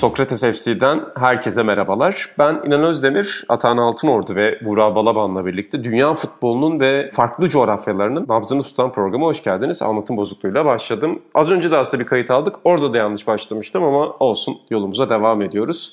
Sokrates FC'den herkese merhabalar. Ben İnan Özdemir, Atahan Altınordu ve Burak Balaban'la birlikte dünya futbolunun ve farklı coğrafyalarının nabzını tutan programa hoş geldiniz. Anlatım bozukluğuyla başladım. Az önce de aslında bir kayıt aldık. Orada da yanlış başlamıştım ama olsun yolumuza devam ediyoruz.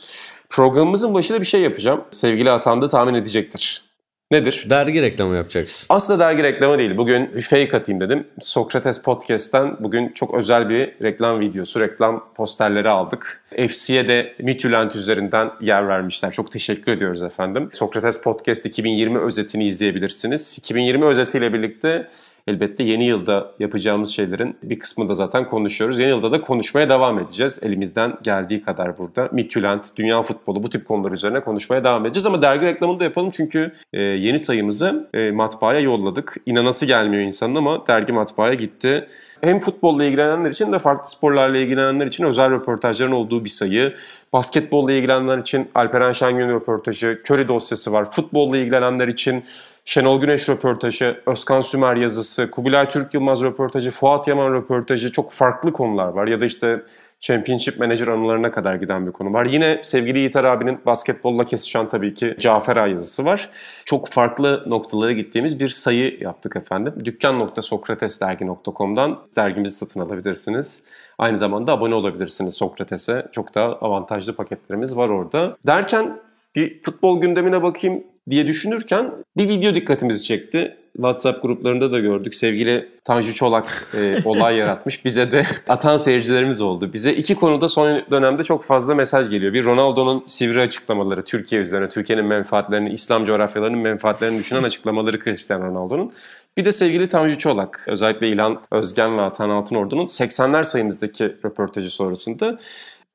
Programımızın başında bir şey yapacağım. Sevgili Atan da tahmin edecektir. Nedir? Dergi reklamı yapacaksın. Aslında dergi reklamı değil. Bugün bir fake atayım dedim. Sokrates Podcast'ten bugün çok özel bir reklam videosu, reklam posterleri aldık. FC'ye de Mitülent üzerinden yer vermişler. Çok teşekkür ediyoruz efendim. Sokrates Podcast 2020 özetini izleyebilirsiniz. 2020 özetiyle birlikte Elbette yeni yılda yapacağımız şeylerin bir kısmı da zaten konuşuyoruz. Yeni yılda da konuşmaya devam edeceğiz. Elimizden geldiği kadar burada. Mitülent, dünya futbolu bu tip konular üzerine konuşmaya devam edeceğiz. Ama dergi reklamını da yapalım çünkü e, yeni sayımızı e, matbaaya yolladık. İnanası gelmiyor insanın ama dergi matbaaya gitti. Hem futbolla ilgilenenler için de farklı sporlarla ilgilenenler için özel röportajların olduğu bir sayı. Basketbolla ilgilenenler için Alperen Şengün röportajı, Curry dosyası var. Futbolla ilgilenenler için Şenol Güneş röportajı, Özkan Sümer yazısı, Kubilay Türk Yılmaz röportajı, Fuat Yaman röportajı çok farklı konular var. Ya da işte Championship Manager anılarına kadar giden bir konu var. Yine sevgili Yiğiter abinin basketbolla kesişen tabii ki Cafer yazısı var. Çok farklı noktalara gittiğimiz bir sayı yaptık efendim. Dükkan.sokratesdergi.com'dan dergimizi satın alabilirsiniz. Aynı zamanda abone olabilirsiniz Sokrates'e. Çok da avantajlı paketlerimiz var orada. Derken bir futbol gündemine bakayım diye düşünürken bir video dikkatimizi çekti. WhatsApp gruplarında da gördük. Sevgili Tanju Çolak e, olay yaratmış. Bize de atan seyircilerimiz oldu. Bize iki konuda son dönemde çok fazla mesaj geliyor. Bir Ronaldo'nun sivri açıklamaları Türkiye üzerine, Türkiye'nin menfaatlerini, İslam coğrafyalarının menfaatlerini düşünen açıklamaları Cristiano Ronaldo'nun. Bir de sevgili Tanju Çolak, özellikle İlhan Özgen ve Atan Altınordu'nun 80'ler sayımızdaki röportajı sonrasında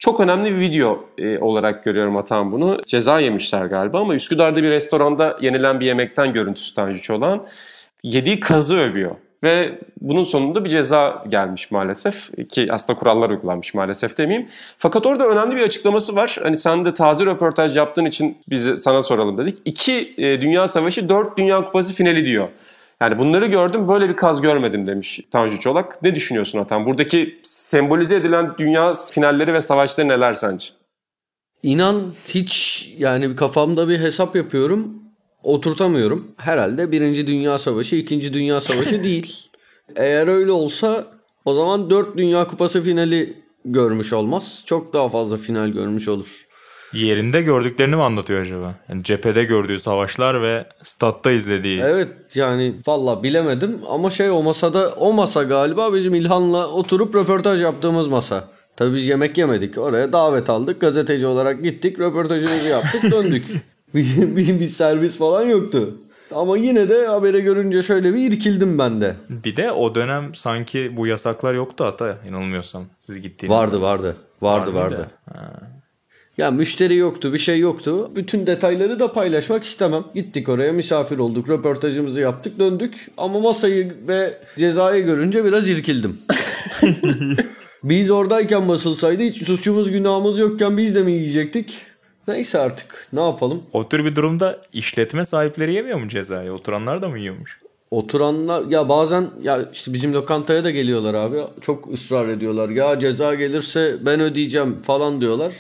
çok önemli bir video e, olarak görüyorum Atan bunu. Ceza yemişler galiba ama Üsküdar'da bir restoranda yenilen bir yemekten görüntüsü Tanju olan yediği kazı övüyor. Ve bunun sonunda bir ceza gelmiş maalesef ki aslında kurallar uygulanmış maalesef demeyeyim. Fakat orada önemli bir açıklaması var. Hani sen de taze röportaj yaptığın için bizi sana soralım dedik. İki e, Dünya Savaşı, dört Dünya Kupası finali diyor. Yani bunları gördüm böyle bir kaz görmedim demiş Tanju Çolak. Ne düşünüyorsun Atan? Buradaki sembolize edilen dünya finalleri ve savaşları neler sence? İnan hiç yani kafamda bir hesap yapıyorum. Oturtamıyorum. Herhalde Birinci Dünya Savaşı, İkinci Dünya Savaşı değil. Eğer öyle olsa o zaman 4 Dünya Kupası finali görmüş olmaz. Çok daha fazla final görmüş olur. Yerinde gördüklerini mi anlatıyor acaba? Yani cephede gördüğü savaşlar ve statta izlediği. Evet yani valla bilemedim ama şey o masada o masa galiba bizim İlhan'la oturup röportaj yaptığımız masa. Tabii biz yemek yemedik. Oraya davet aldık. Gazeteci olarak gittik. Röportajımızı yaptık. Döndük. bir, bir, bir servis falan yoktu. Ama yine de habere görünce şöyle bir irkildim ben de. Bir de o dönem sanki bu yasaklar yoktu hatta inanılmıyorsam siz gittiğinizde. Vardı vardı. Vardı vardı. vardı. Ya müşteri yoktu, bir şey yoktu. Bütün detayları da paylaşmak istemem. Gittik oraya, misafir olduk, röportajımızı yaptık, döndük. Ama masayı ve cezayı görünce biraz irkildim. biz oradayken basılsaydı hiç suçumuz günahımız yokken biz de mi yiyecektik? Neyse artık ne yapalım. O tür bir durumda işletme sahipleri yemiyor mu cezayı? Oturanlar da mı yiyormuş? Oturanlar ya bazen ya işte bizim lokantaya da geliyorlar abi. Çok ısrar ediyorlar. Ya ceza gelirse ben ödeyeceğim falan diyorlar.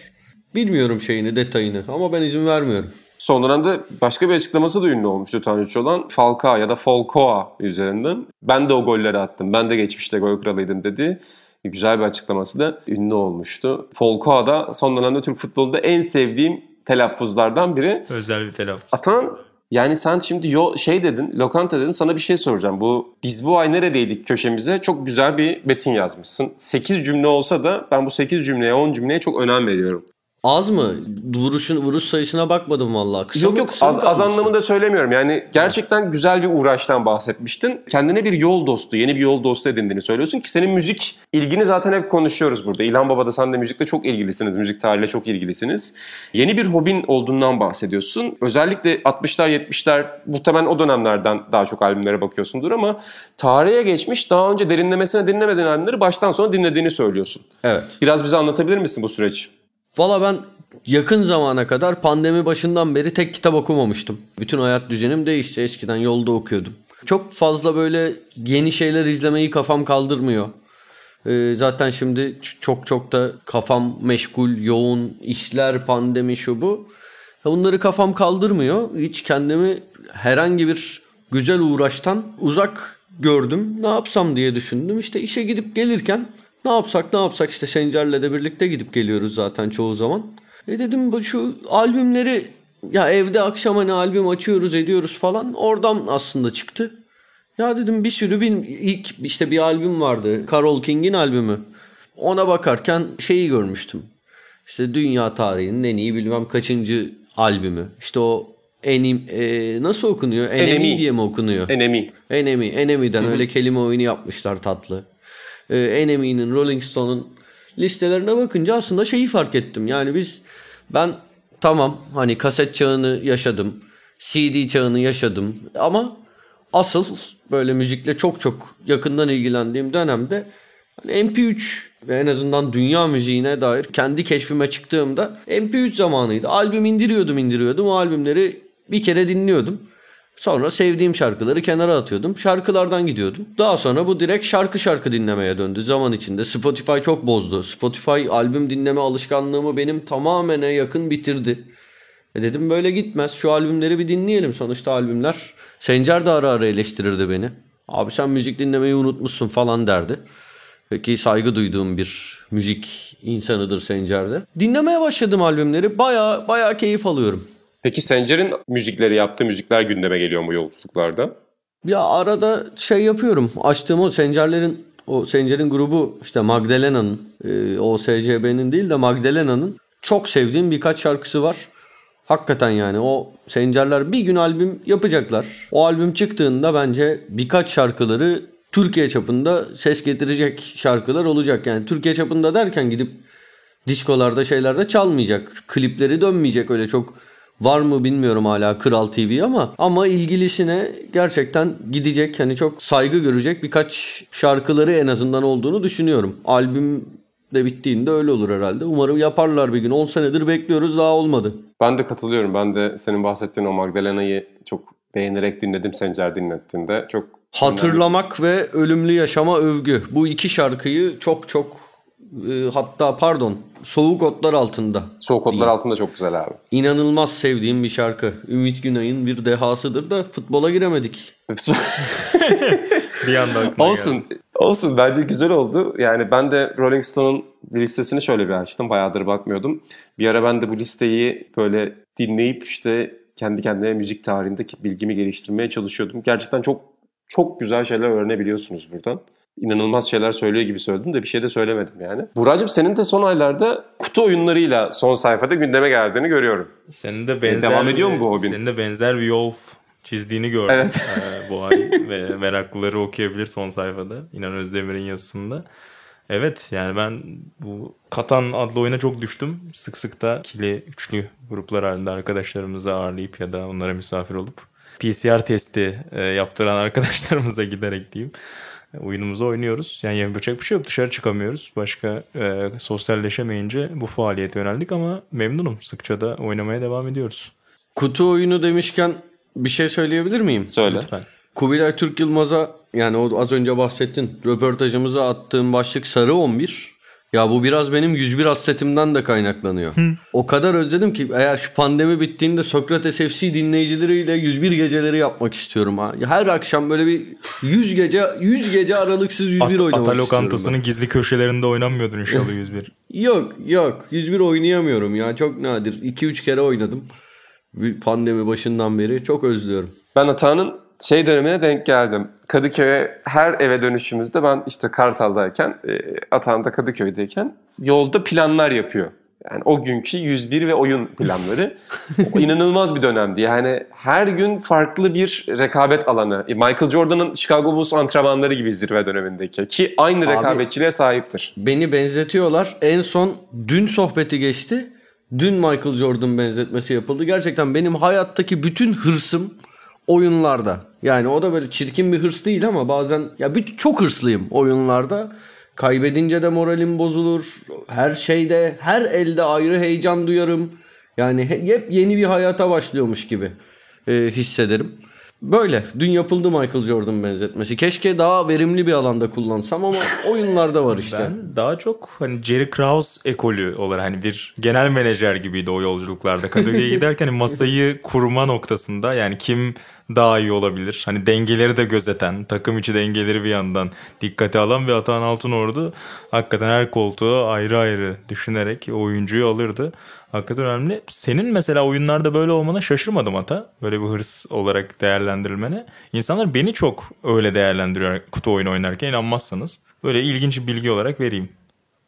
Bilmiyorum şeyini, detayını ama ben izin vermiyorum. Son dönemde başka bir açıklaması da ünlü olmuştu Tanju olan Falcao ya da Falcoa üzerinden. Ben de o golleri attım. Ben de geçmişte gol kralıydım dedi. Güzel bir açıklaması da ünlü olmuştu. Falcao da son dönemde Türk futbolunda en sevdiğim telaffuzlardan biri. Özel bir telaffuz. Atan yani sen şimdi yo, şey dedin, lokanta dedin sana bir şey soracağım. Bu biz bu ay neredeydik köşemize çok güzel bir betin yazmışsın. 8 cümle olsa da ben bu 8 cümleye 10 cümleye çok önem veriyorum. Az mı? Vuruşun vuruş sayısına bakmadım vallahi. Kısa yok mı, yok az, az anlamında söylemiyorum. Yani gerçekten güzel bir uğraştan bahsetmiştin. Kendine bir yol dostu, yeni bir yol dostu edindiğini söylüyorsun ki senin müzik ilgini zaten hep konuşuyoruz burada. İlhan Baba da sen de müzikle çok ilgilisiniz. Müzik tarihiyle çok ilgilisiniz. Yeni bir hobin olduğundan bahsediyorsun. Özellikle 60'lar 70'ler muhtemelen o dönemlerden daha çok albümlere bakıyorsundur ama tarihe geçmiş daha önce derinlemesine dinlemediğin albümleri baştan sona dinlediğini söylüyorsun. Evet. Biraz bize anlatabilir misin bu süreç? Valla ben yakın zamana kadar pandemi başından beri tek kitap okumamıştım. Bütün hayat düzenim değişti. Eskiden yolda okuyordum. Çok fazla böyle yeni şeyler izlemeyi kafam kaldırmıyor. Ee, zaten şimdi çok çok da kafam meşgul, yoğun, işler, pandemi şu bu. Bunları kafam kaldırmıyor. Hiç kendimi herhangi bir güzel uğraştan uzak gördüm. Ne yapsam diye düşündüm. İşte işe gidip gelirken ne yapsak ne yapsak işte Sencer'le de birlikte gidip geliyoruz zaten çoğu zaman. E dedim bu şu albümleri ya evde akşam hani albüm açıyoruz ediyoruz falan oradan aslında çıktı. Ya dedim bir sürü bir ilk işte bir albüm vardı. Carole King'in albümü. Ona bakarken şeyi görmüştüm. İşte dünya tarihinin en iyi bilmem kaçıncı albümü. İşte o enim e, nasıl okunuyor? Enemy. diye mi okunuyor? Enemy. Enemy. Enemy'den öyle kelime oyunu yapmışlar tatlı. Ee, Enemy'nin, Rolling Stone'un listelerine bakınca aslında şeyi fark ettim. Yani biz ben tamam hani kaset çağını yaşadım. CD çağını yaşadım. Ama asıl böyle müzikle çok çok yakından ilgilendiğim dönemde hani MP3 ve en azından dünya müziğine dair kendi keşfime çıktığımda MP3 zamanıydı. Albüm indiriyordum indiriyordum. O albümleri bir kere dinliyordum. Sonra sevdiğim şarkıları kenara atıyordum. Şarkılardan gidiyordum. Daha sonra bu direkt şarkı şarkı dinlemeye döndü zaman içinde. Spotify çok bozdu. Spotify albüm dinleme alışkanlığımı benim tamamene yakın bitirdi. E dedim böyle gitmez. Şu albümleri bir dinleyelim. Sonuçta albümler. Sencer de ara ara eleştirirdi beni. Abi sen müzik dinlemeyi unutmuşsun falan derdi. Peki saygı duyduğum bir müzik insanıdır Sencer'de. Dinlemeye başladım albümleri. Baya baya keyif alıyorum. Peki Sencer'in müzikleri yaptığı müzikler gündeme geliyor mu yolculuklarda? Ya arada şey yapıyorum. Açtığım o Sencerlerin o Sencer'in grubu işte Magdalena'nın e, o SCB'nin değil de Magdalena'nın çok sevdiğim birkaç şarkısı var. Hakikaten yani o Sencerler bir gün albüm yapacaklar. O albüm çıktığında bence birkaç şarkıları Türkiye çapında ses getirecek şarkılar olacak. Yani Türkiye çapında derken gidip diskolarda şeylerde çalmayacak. Klipleri dönmeyecek öyle çok var mı bilmiyorum hala Kral TV ama ama ilgilisine gerçekten gidecek hani çok saygı görecek birkaç şarkıları en azından olduğunu düşünüyorum. Albüm de bittiğinde öyle olur herhalde. Umarım yaparlar bir gün. 10 senedir bekliyoruz daha olmadı. Ben de katılıyorum. Ben de senin bahsettiğin o Magdalena'yı çok beğenerek dinledim Sencer dinlettiğinde. Çok Hatırlamak ve ölümlü yaşama övgü. Bu iki şarkıyı çok çok e, hatta pardon soğuk otlar altında. Soğuk Otlar altında çok güzel abi. İnanılmaz sevdiğim bir şarkı. Ümit Günay'ın bir dehasıdır da futbola giremedik. Bir anda aklıma geldi. olsun. Olsun bence güzel oldu. Yani ben de Rolling Stone'un bir listesini şöyle bir açtım. Bayağıdır bakmıyordum. Bir ara ben de bu listeyi böyle dinleyip işte kendi kendine müzik tarihindeki bilgimi geliştirmeye çalışıyordum. Gerçekten çok çok güzel şeyler öğrenebiliyorsunuz buradan. İnanılmaz şeyler söylüyor gibi söyledim de bir şey de söylemedim yani. Buracığım senin de son aylarda kutu oyunlarıyla son sayfada gündeme geldiğini görüyorum. Senin de benzer Devam ediyor mu bir- bu hobin? Senin de benzer bir yol çizdiğini gördüm Evet. eee, bu ay ve meraklıları okuyabilir son sayfada. İnan Özdemir'in yazısında. Evet yani ben bu Katan adlı oyuna çok düştüm. Sık sık da ikili, üçlü gruplar halinde arkadaşlarımızı ağırlayıp ya da onlara misafir olup PCR testi e, yaptıran arkadaşlarımıza giderek diyeyim. Oyunumuzu oynuyoruz. Yani yapacak bir şey yok. Dışarı çıkamıyoruz. Başka e, sosyalleşemeyince bu faaliyete yöneldik ama memnunum. Sıkça da oynamaya devam ediyoruz. Kutu oyunu demişken bir şey söyleyebilir miyim? Söyle. Lütfen. Kubilay Türk Yılmaz'a yani o az önce bahsettin. Röportajımıza attığım başlık Sarı 11. Ya bu biraz benim 101 hasretimden de kaynaklanıyor. o kadar özledim ki eğer şu pandemi bittiğinde Sokrates FC dinleyicileriyle 101 geceleri yapmak istiyorum ha. Her akşam böyle bir 100 gece 100 gece aralıksız 101 At, oynamak Ata istiyorum. lokantasının gizli köşelerinde oynanmıyordur inşallah 101. ben. Yok yok 101 oynayamıyorum ya çok nadir. 2-3 kere oynadım. Bir pandemi başından beri çok özlüyorum. Ben Atağan'ın şey dönemine denk geldim. Kadıköy'e her eve dönüşümüzde ben işte Kartal'dayken, e, Atağan da Kadıköy'deyken yolda planlar yapıyor. Yani o günkü 101 ve oyun planları o inanılmaz bir dönemdi. Yani her gün farklı bir rekabet alanı. E, Michael Jordan'ın Chicago Bulls antrenmanları gibi zirve dönemindeki ki aynı Abi- rekabetçiliğe sahiptir. Beni benzetiyorlar. En son dün sohbeti geçti. Dün Michael Jordan benzetmesi yapıldı. Gerçekten benim hayattaki bütün hırsım oyunlarda. Yani o da böyle çirkin bir hırs değil ama bazen ya bir, çok hırslıyım oyunlarda. Kaybedince de moralim bozulur. Her şeyde, her elde ayrı heyecan duyarım. Yani he- hep yeni bir hayata başlıyormuş gibi e, hissederim. Böyle. Dün yapıldı Michael Jordan benzetmesi. Keşke daha verimli bir alanda kullansam ama oyunlarda var işte. Ben daha çok hani Jerry Krause ekolü olarak hani bir genel menajer gibiydi o yolculuklarda. Kadıköy'e giderken hani masayı kurma noktasında yani kim daha iyi olabilir? Hani dengeleri de gözeten, takım içi dengeleri bir yandan dikkate alan bir Atahan Altınordu hakikaten her koltuğu ayrı ayrı düşünerek oyuncuyu alırdı. Hakikaten önemli. Senin mesela oyunlarda böyle olmana şaşırmadım Ata. Böyle bir hırs olarak değerlendirilmene. İnsanlar beni çok öyle değerlendiriyor kutu oyunu oynarken inanmazsanız. Böyle ilginç bir bilgi olarak vereyim.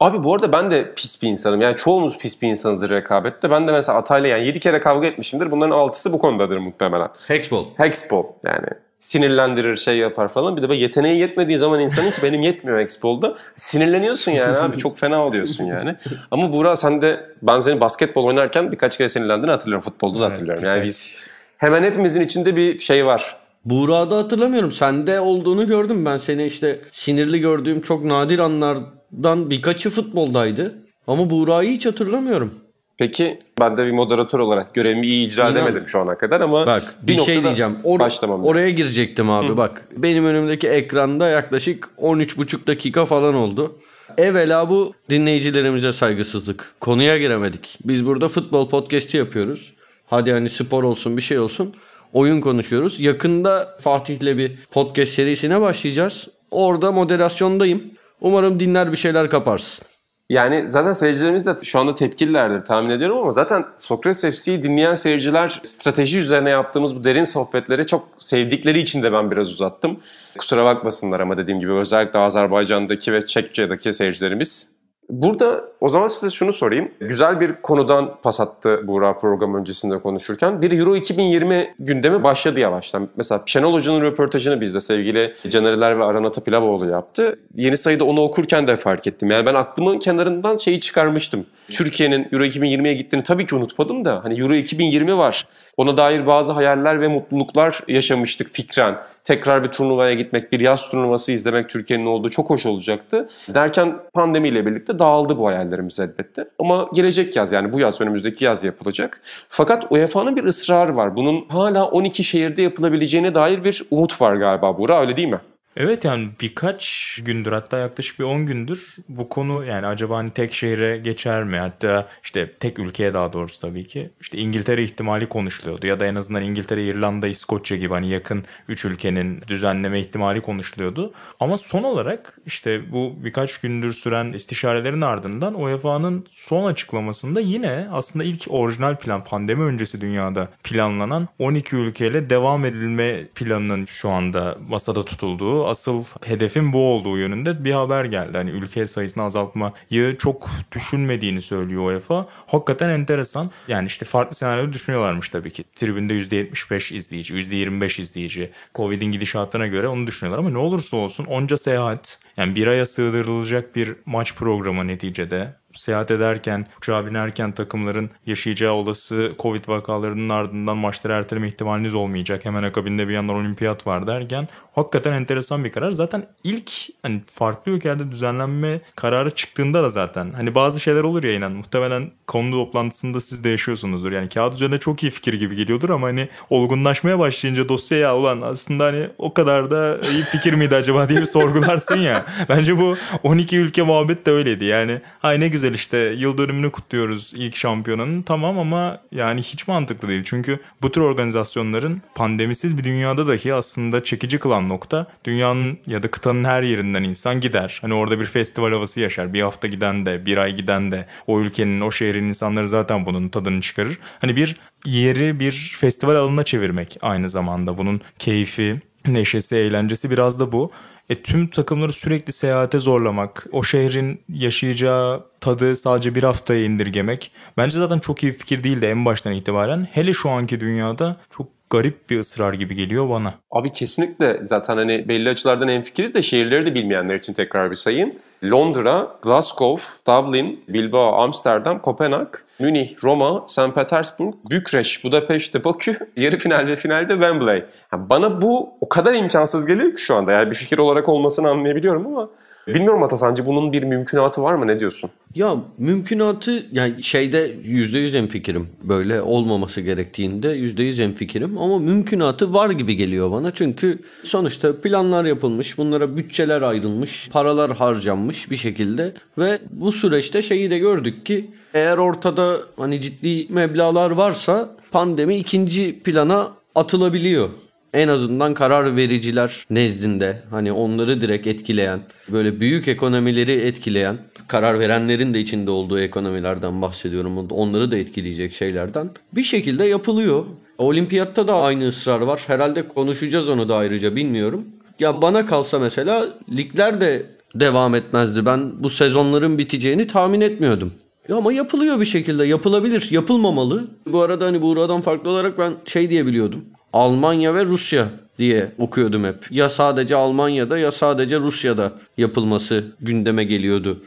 Abi bu arada ben de pis bir insanım. Yani çoğumuz pis bir insanızdır rekabette. Ben de mesela Atay'la yani 7 kere kavga etmişimdir. Bunların 6'sı bu konudadır muhtemelen. Hexball. Hexball yani sinirlendirir şey yapar falan. Bir de böyle yeteneği yetmediği zaman insanın ki benim yetmiyor Hexball'da. Sinirleniyorsun yani abi çok fena oluyorsun yani. Ama Buğra sen de ben seni basketbol oynarken birkaç kere sinirlendiğini hatırlıyorum. Futbolda da Evet, hatırlıyorum. Yani birkaç. biz hemen hepimizin içinde bir şey var. Buğra'da hatırlamıyorum. Sende olduğunu gördüm. Ben seni işte sinirli gördüğüm çok nadir anlardan birkaçı futboldaydı. Ama Buğra'yı hiç hatırlamıyorum. Peki ben de bir moderatör olarak görevimi iyi icra İnan- edemedim şu ana kadar ama Bak bir, şey noktada diyeceğim. Or- başlamam lazım. oraya girecektim abi bak. Benim önümdeki ekranda yaklaşık 13,5 dakika falan oldu. Evvela bu dinleyicilerimize saygısızlık. Konuya giremedik. Biz burada futbol podcast'i yapıyoruz. Hadi hani spor olsun bir şey olsun. Oyun konuşuyoruz. Yakında Fatih'le bir podcast serisine başlayacağız. Orada moderasyondayım. Umarım dinler bir şeyler kaparsın. Yani zaten seyircilerimiz de şu anda tepkililerdir tahmin ediyorum ama zaten Sokrates FC'yi dinleyen seyirciler strateji üzerine yaptığımız bu derin sohbetleri çok sevdikleri için de ben biraz uzattım. Kusura bakmasınlar ama dediğim gibi özellikle Azerbaycan'daki ve Çekçe'deki seyircilerimiz. Burada o zaman size şunu sorayım. Güzel bir konudan pas attı Buğra program öncesinde konuşurken. Bir Euro 2020 gündemi başladı yavaştan. Mesela Şenol Hoca'nın röportajını bizde sevgili Canereler ve Aran Atapilavoğlu yaptı. Yeni sayıda onu okurken de fark ettim. Yani ben aklımın kenarından şeyi çıkarmıştım. Türkiye'nin Euro 2020'ye gittiğini tabii ki unutmadım da hani Euro 2020 var. Ona dair bazı hayaller ve mutluluklar yaşamıştık fikren. Tekrar bir turnuvaya gitmek, bir yaz turnuvası izlemek Türkiye'nin olduğu çok hoş olacaktı. Derken pandemiyle birlikte dağıldı bu hayallerimiz elbette. Ama gelecek yaz yani bu yaz önümüzdeki yaz yapılacak. Fakat UEFA'nın bir ısrarı var. Bunun hala 12 şehirde yapılabileceğine dair bir umut var galiba Buğra öyle değil mi? Evet yani birkaç gündür hatta yaklaşık bir 10 gündür bu konu yani acaba hani tek şehre geçer mi? Hatta işte tek ülkeye daha doğrusu tabii ki. işte İngiltere ihtimali konuşuluyordu ya da en azından İngiltere, İrlanda, İskoçya gibi hani yakın 3 ülkenin düzenleme ihtimali konuşuluyordu. Ama son olarak işte bu birkaç gündür süren istişarelerin ardından UEFA'nın son açıklamasında yine aslında ilk orijinal plan pandemi öncesi dünyada planlanan 12 ülkeyle devam edilme planının şu anda masada tutulduğu asıl hedefin bu olduğu yönünde bir haber geldi. Hani ülke sayısını azaltmayı çok düşünmediğini söylüyor UEFA. Hakikaten enteresan. Yani işte farklı senaryo düşünüyorlarmış tabii ki. Tribünde %75 izleyici, %25 izleyici. Covid'in gidişatına göre onu düşünüyorlar ama ne olursa olsun onca seyahat yani bir aya sığdırılacak bir maç programı neticede seyahat ederken, uçağa binerken takımların yaşayacağı olası Covid vakalarının ardından maçları erteleme ihtimaliniz olmayacak. Hemen akabinde bir yandan olimpiyat var derken hakikaten enteresan bir karar. Zaten ilk hani farklı ülkelerde düzenlenme kararı çıktığında da zaten hani bazı şeyler olur ya inan muhtemelen konu toplantısında siz de yaşıyorsunuzdur. Yani kağıt üzerinde çok iyi fikir gibi geliyordur ama hani olgunlaşmaya başlayınca dosya ya ulan aslında hani o kadar da iyi fikir miydi acaba diye bir sorgularsın ya. Bence bu 12 ülke muhabbet de öyleydi. Yani hay ne güzel işte yıl dönümünü kutluyoruz ilk şampiyonanın tamam ama yani hiç mantıklı değil. Çünkü bu tür organizasyonların pandemisiz bir dünyada dahi aslında çekici kılan nokta dünyanın ya da kıtanın her yerinden insan gider. Hani orada bir festival havası yaşar. Bir hafta giden de bir ay giden de o ülkenin o şehrin insanları zaten bunun tadını çıkarır. Hani bir yeri bir festival alanına çevirmek aynı zamanda bunun keyfi, neşesi, eğlencesi biraz da bu. E, tüm takımları sürekli seyahate zorlamak, o şehrin yaşayacağı tadı sadece bir haftaya indirgemek bence zaten çok iyi fikir değildi en baştan itibaren. Hele şu anki dünyada çok garip bir ısrar gibi geliyor bana. Abi kesinlikle zaten hani belli açılardan en fikiriz de şehirleri de bilmeyenler için tekrar bir sayayım. Londra, Glasgow, Dublin, Bilbao, Amsterdam, Kopenhag, Münih, Roma, St. Petersburg, Bükreş, Budapeşte, Bakü, yarı final ve finalde Wembley. Yani bana bu o kadar imkansız geliyor ki şu anda. Yani bir fikir olarak olmasını anlayabiliyorum ama Bilmiyorum Ata sence bunun bir mümkünatı var mı? Ne diyorsun? Ya mümkünatı yani şeyde %100 en fikrim. Böyle olmaması gerektiğinde %100 en fikrim. Ama mümkünatı var gibi geliyor bana. Çünkü sonuçta planlar yapılmış. Bunlara bütçeler ayrılmış. Paralar harcanmış bir şekilde. Ve bu süreçte şeyi de gördük ki eğer ortada hani ciddi meblalar varsa pandemi ikinci plana atılabiliyor en azından karar vericiler nezdinde hani onları direkt etkileyen böyle büyük ekonomileri etkileyen karar verenlerin de içinde olduğu ekonomilerden bahsediyorum. Onları da etkileyecek şeylerden bir şekilde yapılıyor. Olimpiyatta da aynı ısrar var. Herhalde konuşacağız onu da ayrıca bilmiyorum. Ya bana kalsa mesela ligler de devam etmezdi. Ben bu sezonların biteceğini tahmin etmiyordum. Ya ama yapılıyor bir şekilde. Yapılabilir. Yapılmamalı. Bu arada hani buradan farklı olarak ben şey diyebiliyordum. Almanya ve Rusya diye okuyordum hep. Ya sadece Almanya'da ya sadece Rusya'da yapılması gündeme geliyordu.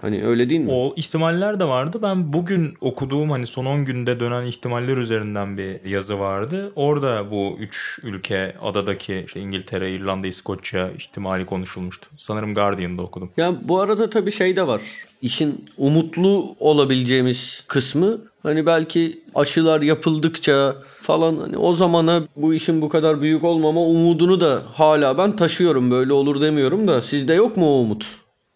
Hani öyle değil mi? O ihtimaller de vardı. Ben bugün okuduğum hani son 10 günde dönen ihtimaller üzerinden bir yazı vardı. Orada bu 3 ülke adadaki işte İngiltere, İrlanda, İskoçya ihtimali konuşulmuştu. Sanırım Guardian'da okudum. Ya bu arada tabii şey de var. İşin umutlu olabileceğimiz kısmı hani belki aşılar yapıldıkça falan hani o zamana bu işin bu kadar büyük olmama umudunu da hala ben taşıyorum. Böyle olur demiyorum da sizde yok mu o umut?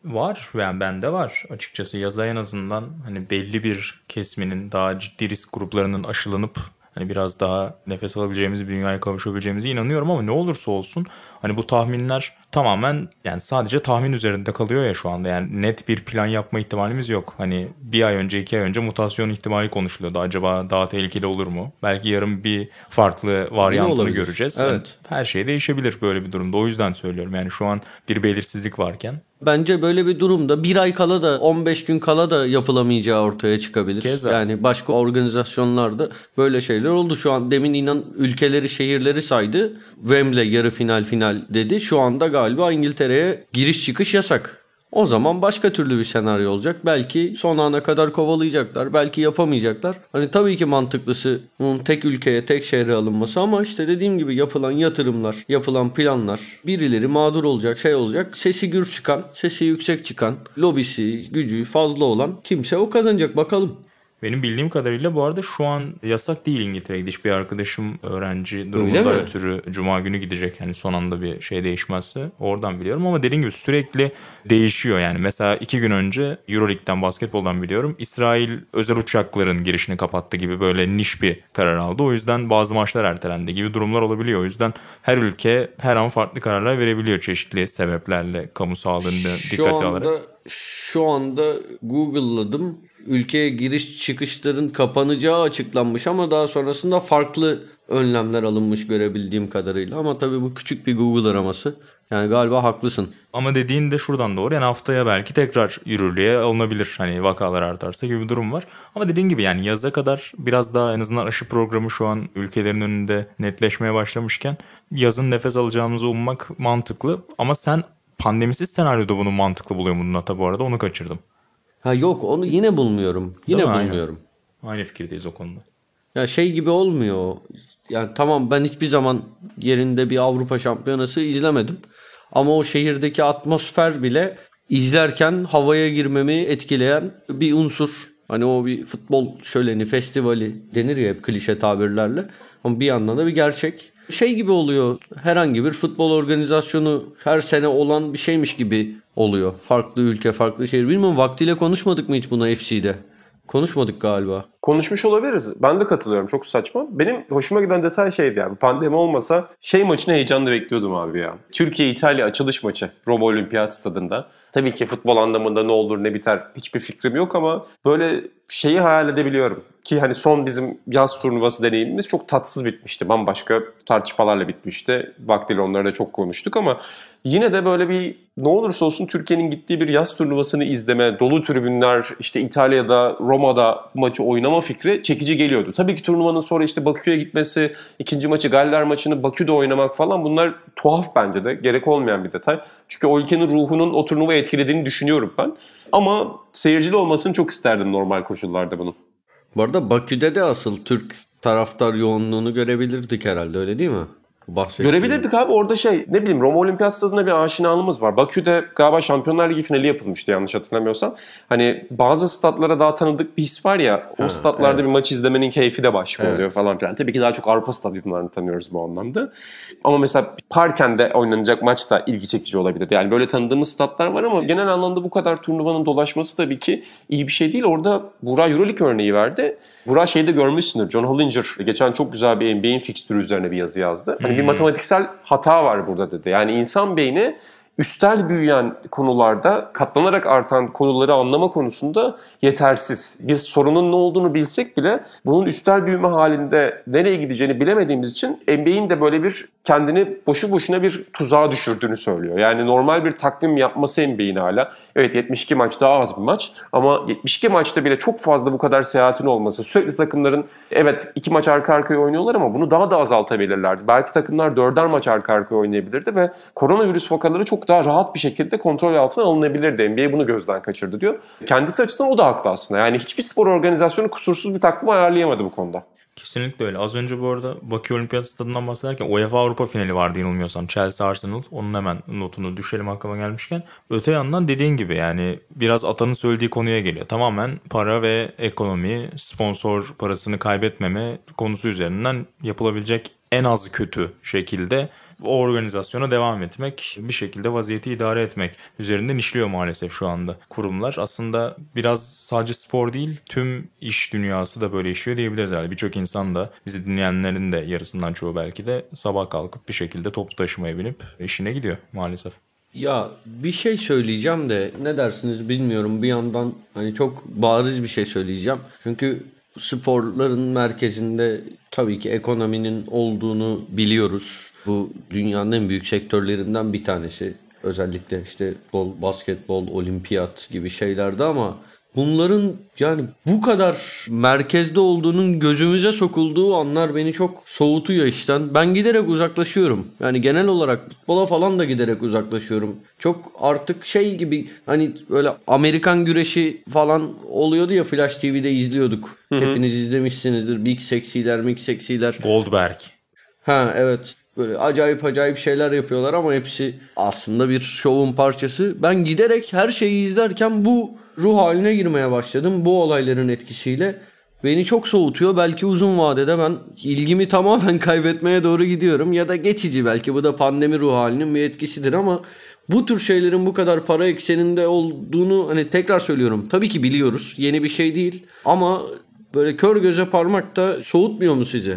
Var yani bende var açıkçası yaza en azından hani belli bir kesminin daha ciddi risk gruplarının aşılanıp hani biraz daha nefes alabileceğimiz bir dünyaya kavuşabileceğimize inanıyorum ama ne olursa olsun hani bu tahminler tamamen yani sadece tahmin üzerinde kalıyor ya şu anda yani net bir plan yapma ihtimalimiz yok. Hani bir ay önce iki ay önce mutasyon ihtimali konuşuluyordu. Acaba daha tehlikeli olur mu? Belki yarın bir farklı varyantını göreceğiz. Evet. Yani her şey değişebilir böyle bir durumda. O yüzden söylüyorum yani şu an bir belirsizlik varken Bence böyle bir durumda bir ay kala da 15 gün kala da yapılamayacağı ortaya çıkabilir. Keza. Yani başka organizasyonlarda böyle şeyler oldu. Şu an demin inan ülkeleri şehirleri saydı. Wembley yarı final final dedi. Şu anda galiba İngiltere'ye giriş çıkış yasak. O zaman başka türlü bir senaryo olacak. Belki son ana kadar kovalayacaklar. Belki yapamayacaklar. Hani tabii ki mantıklısı bunun tek ülkeye, tek şehre alınması ama işte dediğim gibi yapılan yatırımlar, yapılan planlar birileri mağdur olacak, şey olacak. Sesi gür çıkan, sesi yüksek çıkan, lobisi, gücü fazla olan kimse o kazanacak bakalım. Benim bildiğim kadarıyla bu arada şu an yasak değil İngiltere'ye gidiş. Bir arkadaşım öğrenci durumundan ötürü Cuma günü gidecek. Yani son anda bir şey değişmezse oradan biliyorum. Ama dediğim gibi sürekli değişiyor yani. Mesela iki gün önce Euroleague'den basketboldan biliyorum. İsrail özel uçakların girişini kapattı gibi böyle niş bir karar aldı. O yüzden bazı maçlar ertelendi gibi durumlar olabiliyor. O yüzden her ülke her an farklı kararlar verebiliyor çeşitli sebeplerle kamu sağlığını dikkate alarak. Şu anda Google'ladım ülkeye giriş çıkışların kapanacağı açıklanmış ama daha sonrasında farklı önlemler alınmış görebildiğim kadarıyla. Ama tabii bu küçük bir Google araması. Yani galiba haklısın. Ama dediğin de şuradan doğru. Yani haftaya belki tekrar yürürlüğe alınabilir. Hani vakalar artarsa gibi bir durum var. Ama dediğin gibi yani yaza kadar biraz daha en azından aşı programı şu an ülkelerin önünde netleşmeye başlamışken yazın nefes alacağımızı ummak mantıklı. Ama sen pandemisiz senaryoda bunu mantıklı buluyor musun Nata bu arada? Onu kaçırdım. Ha yok onu yine bulmuyorum. Yine bulmuyorum. Aynı. Aynı fikirdeyiz o konuda. Ya şey gibi olmuyor. Yani tamam ben hiçbir zaman yerinde bir Avrupa Şampiyonası izlemedim. Ama o şehirdeki atmosfer bile izlerken havaya girmemi etkileyen bir unsur. Hani o bir futbol şöleni, festivali denir ya hep klişe tabirlerle. Ama bir yandan da bir gerçek. Şey gibi oluyor. Herhangi bir futbol organizasyonu her sene olan bir şeymiş gibi oluyor. Farklı ülke, farklı şehir. Bilmiyorum vaktiyle konuşmadık mı hiç bunu FC'de? Konuşmadık galiba. Konuşmuş olabiliriz. Ben de katılıyorum. Çok saçma. Benim hoşuma giden detay şeydi yani. Pandemi olmasa şey maçını heyecanla bekliyordum abi ya. Türkiye-İtalya açılış maçı. Roma Olimpiyat Stadında. Tabii ki futbol anlamında ne olur ne biter hiçbir fikrim yok ama böyle şeyi hayal edebiliyorum. Ki hani son bizim yaz turnuvası deneyimimiz çok tatsız bitmişti. Bambaşka tartışmalarla bitmişti. Vaktiyle onları da çok konuştuk ama yine de böyle bir ne olursa olsun Türkiye'nin gittiği bir yaz turnuvasını izleme, dolu tribünler, işte İtalya'da, Roma'da maçı oynama fikri çekici geliyordu. Tabii ki turnuvanın sonra işte Bakü'ye gitmesi, ikinci maçı Galler maçını Bakü'de oynamak falan bunlar tuhaf bence de. Gerek olmayan bir detay. Çünkü o ülkenin ruhunun o turnuvayı etkilediğini düşünüyorum ben. Ama seyircili olmasını çok isterdim normal koşullarda bunun. Bu arada Bakü'de de asıl Türk taraftar yoğunluğunu görebilirdik herhalde öyle değil mi? Görebilirdik abi orada şey ne bileyim Roma Olimpiyat Stadı'na bir aşinalığımız var. Bakü'de galiba Şampiyonlar Ligi finali yapılmıştı yanlış hatırlamıyorsam. Hani bazı statlara daha tanıdık bir his var ya o ha, statlarda evet. bir maç izlemenin keyfi de başka evet. oluyor falan filan. Tabii ki daha çok Avrupa stadyumlarını tanıyoruz bu anlamda. Ama mesela Parken'de oynanacak maç da ilgi çekici olabilir. Yani böyle tanıdığımız statlar var ama genel anlamda bu kadar turnuvanın dolaşması tabii ki iyi bir şey değil. Orada Burak Euroleague örneği verdi. Burak şeyde görmüşsündür. John Hollinger geçen çok güzel bir NBA'in fikstürü üzerine bir yazı yazdı. Hani bir hmm. matematiksel hata var burada dedi. Yani insan beyni üstel büyüyen konularda katlanarak artan konuları anlama konusunda yetersiz. Biz sorunun ne olduğunu bilsek bile bunun üstel büyüme halinde nereye gideceğini bilemediğimiz için NBA'in de böyle bir kendini boşu boşuna bir tuzağa düşürdüğünü söylüyor. Yani normal bir takvim yapması NBA'in hala. Evet 72 maç daha az bir maç ama 72 maçta bile çok fazla bu kadar seyahatin olması. Sürekli takımların evet iki maç arka arkaya oynuyorlar ama bunu daha da azaltabilirlerdi. Belki takımlar dörder maç arka arkaya oynayabilirdi ve koronavirüs vakaları çok daha rahat bir şekilde kontrol altına alınabilirdi. NBA bunu gözden kaçırdı diyor. Kendisi açısından o da haklı aslında. Yani hiçbir spor organizasyonu kusursuz bir takımı ayarlayamadı bu konuda. Kesinlikle öyle. Az önce bu arada Bakü Olimpiyat Stadı'ndan bahsederken UEFA Avrupa finali vardı yanılmıyorsam. Chelsea Arsenal. Onun hemen notunu düşelim aklıma gelmişken. Öte yandan dediğin gibi yani biraz Atan'ın söylediği konuya geliyor. Tamamen para ve ekonomi, sponsor parasını kaybetmeme konusu üzerinden yapılabilecek en az kötü şekilde o organizasyona devam etmek, bir şekilde vaziyeti idare etmek üzerinden işliyor maalesef şu anda kurumlar. Aslında biraz sadece spor değil, tüm iş dünyası da böyle işliyor diyebiliriz herhalde. Birçok insan da bizi dinleyenlerin de yarısından çoğu belki de sabah kalkıp bir şekilde toplu taşımaya binip işine gidiyor maalesef. Ya bir şey söyleyeceğim de ne dersiniz bilmiyorum. Bir yandan hani çok bariz bir şey söyleyeceğim. Çünkü sporların merkezinde tabii ki ekonominin olduğunu biliyoruz. Bu dünyanın en büyük sektörlerinden bir tanesi. Özellikle işte bol, basketbol, olimpiyat gibi şeylerde ama bunların yani bu kadar merkezde olduğunun gözümüze sokulduğu anlar beni çok soğutuyor işten. Ben giderek uzaklaşıyorum. Yani genel olarak futbola falan da giderek uzaklaşıyorum. Çok artık şey gibi hani böyle Amerikan güreşi falan oluyordu ya Flash TV'de izliyorduk. Hı hı. Hepiniz izlemişsinizdir. Big Sexiler, Big Sexiler. Goldberg. Ha evet. Böyle acayip acayip şeyler yapıyorlar ama hepsi aslında bir şovun parçası. Ben giderek her şeyi izlerken bu ruh haline girmeye başladım. Bu olayların etkisiyle beni çok soğutuyor. Belki uzun vadede ben ilgimi tamamen kaybetmeye doğru gidiyorum. Ya da geçici belki bu da pandemi ruh halinin bir etkisidir ama bu tür şeylerin bu kadar para ekseninde olduğunu hani tekrar söylüyorum. Tabii ki biliyoruz. Yeni bir şey değil. Ama böyle kör göze parmak da soğutmuyor mu sizi?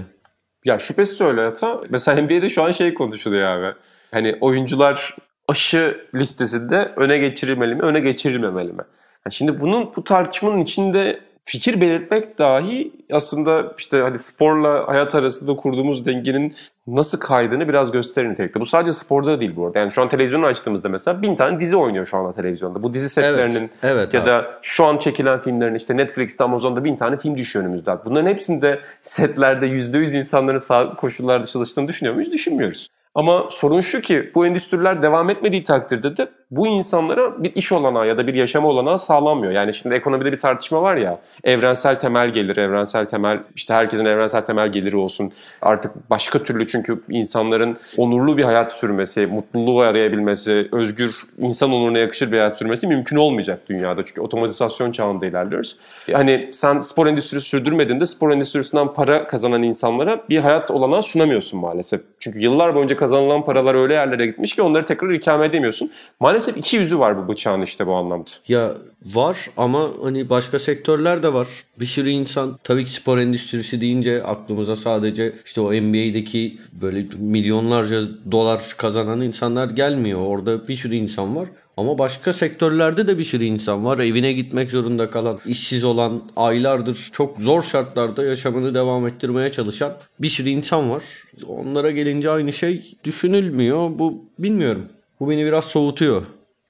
Ya şüphesiz öyle hata. Mesela NBA'de şu an şey konuşuluyor abi. Hani oyuncular aşı listesinde öne geçirilmeli mi, öne geçirilmemeli mi? Yani şimdi bunun bu tartışmanın içinde fikir belirtmek dahi aslında işte hani sporla hayat arasında kurduğumuz dengenin nasıl kaydığını biraz gösterir nitelikte. Bu sadece sporda değil bu arada. Yani şu an televizyonu açtığımızda mesela bin tane dizi oynuyor şu anda televizyonda. Bu dizi setlerinin evet, evet, ya abi. da şu an çekilen filmlerin işte Netflix'te, Amazon'da bin tane film düşüyor önümüzde. Bunların hepsinde setlerde %100 insanların sağlıklı koşullarda çalıştığını düşünüyor muyuz? Düşünmüyoruz. Ama sorun şu ki bu endüstriler devam etmediği takdirde de bu insanlara bir iş olanağı ya da bir yaşama olanağı sağlanmıyor. Yani şimdi ekonomide bir tartışma var ya evrensel temel gelir, evrensel temel işte herkesin evrensel temel geliri olsun. Artık başka türlü çünkü insanların onurlu bir hayat sürmesi, mutluluğu arayabilmesi, özgür insan onuruna yakışır bir hayat sürmesi mümkün olmayacak dünyada. Çünkü otomatizasyon çağında ilerliyoruz. Hani sen spor endüstrisi sürdürmediğinde spor endüstrisinden para kazanan insanlara bir hayat olanağı sunamıyorsun maalesef. Çünkü yıllar boyunca kazanılan paralar öyle yerlere gitmiş ki onları tekrar ikame edemiyorsun. Maalesef maalesef iki yüzü var bu bıçağın işte bu anlamda. Ya var ama hani başka sektörler de var. Bir sürü insan tabii ki spor endüstrisi deyince aklımıza sadece işte o NBA'deki böyle milyonlarca dolar kazanan insanlar gelmiyor. Orada bir sürü insan var. Ama başka sektörlerde de bir sürü insan var. Evine gitmek zorunda kalan, işsiz olan, aylardır çok zor şartlarda yaşamını devam ettirmeye çalışan bir sürü insan var. Onlara gelince aynı şey düşünülmüyor. Bu bilmiyorum. Bu beni biraz soğutuyor.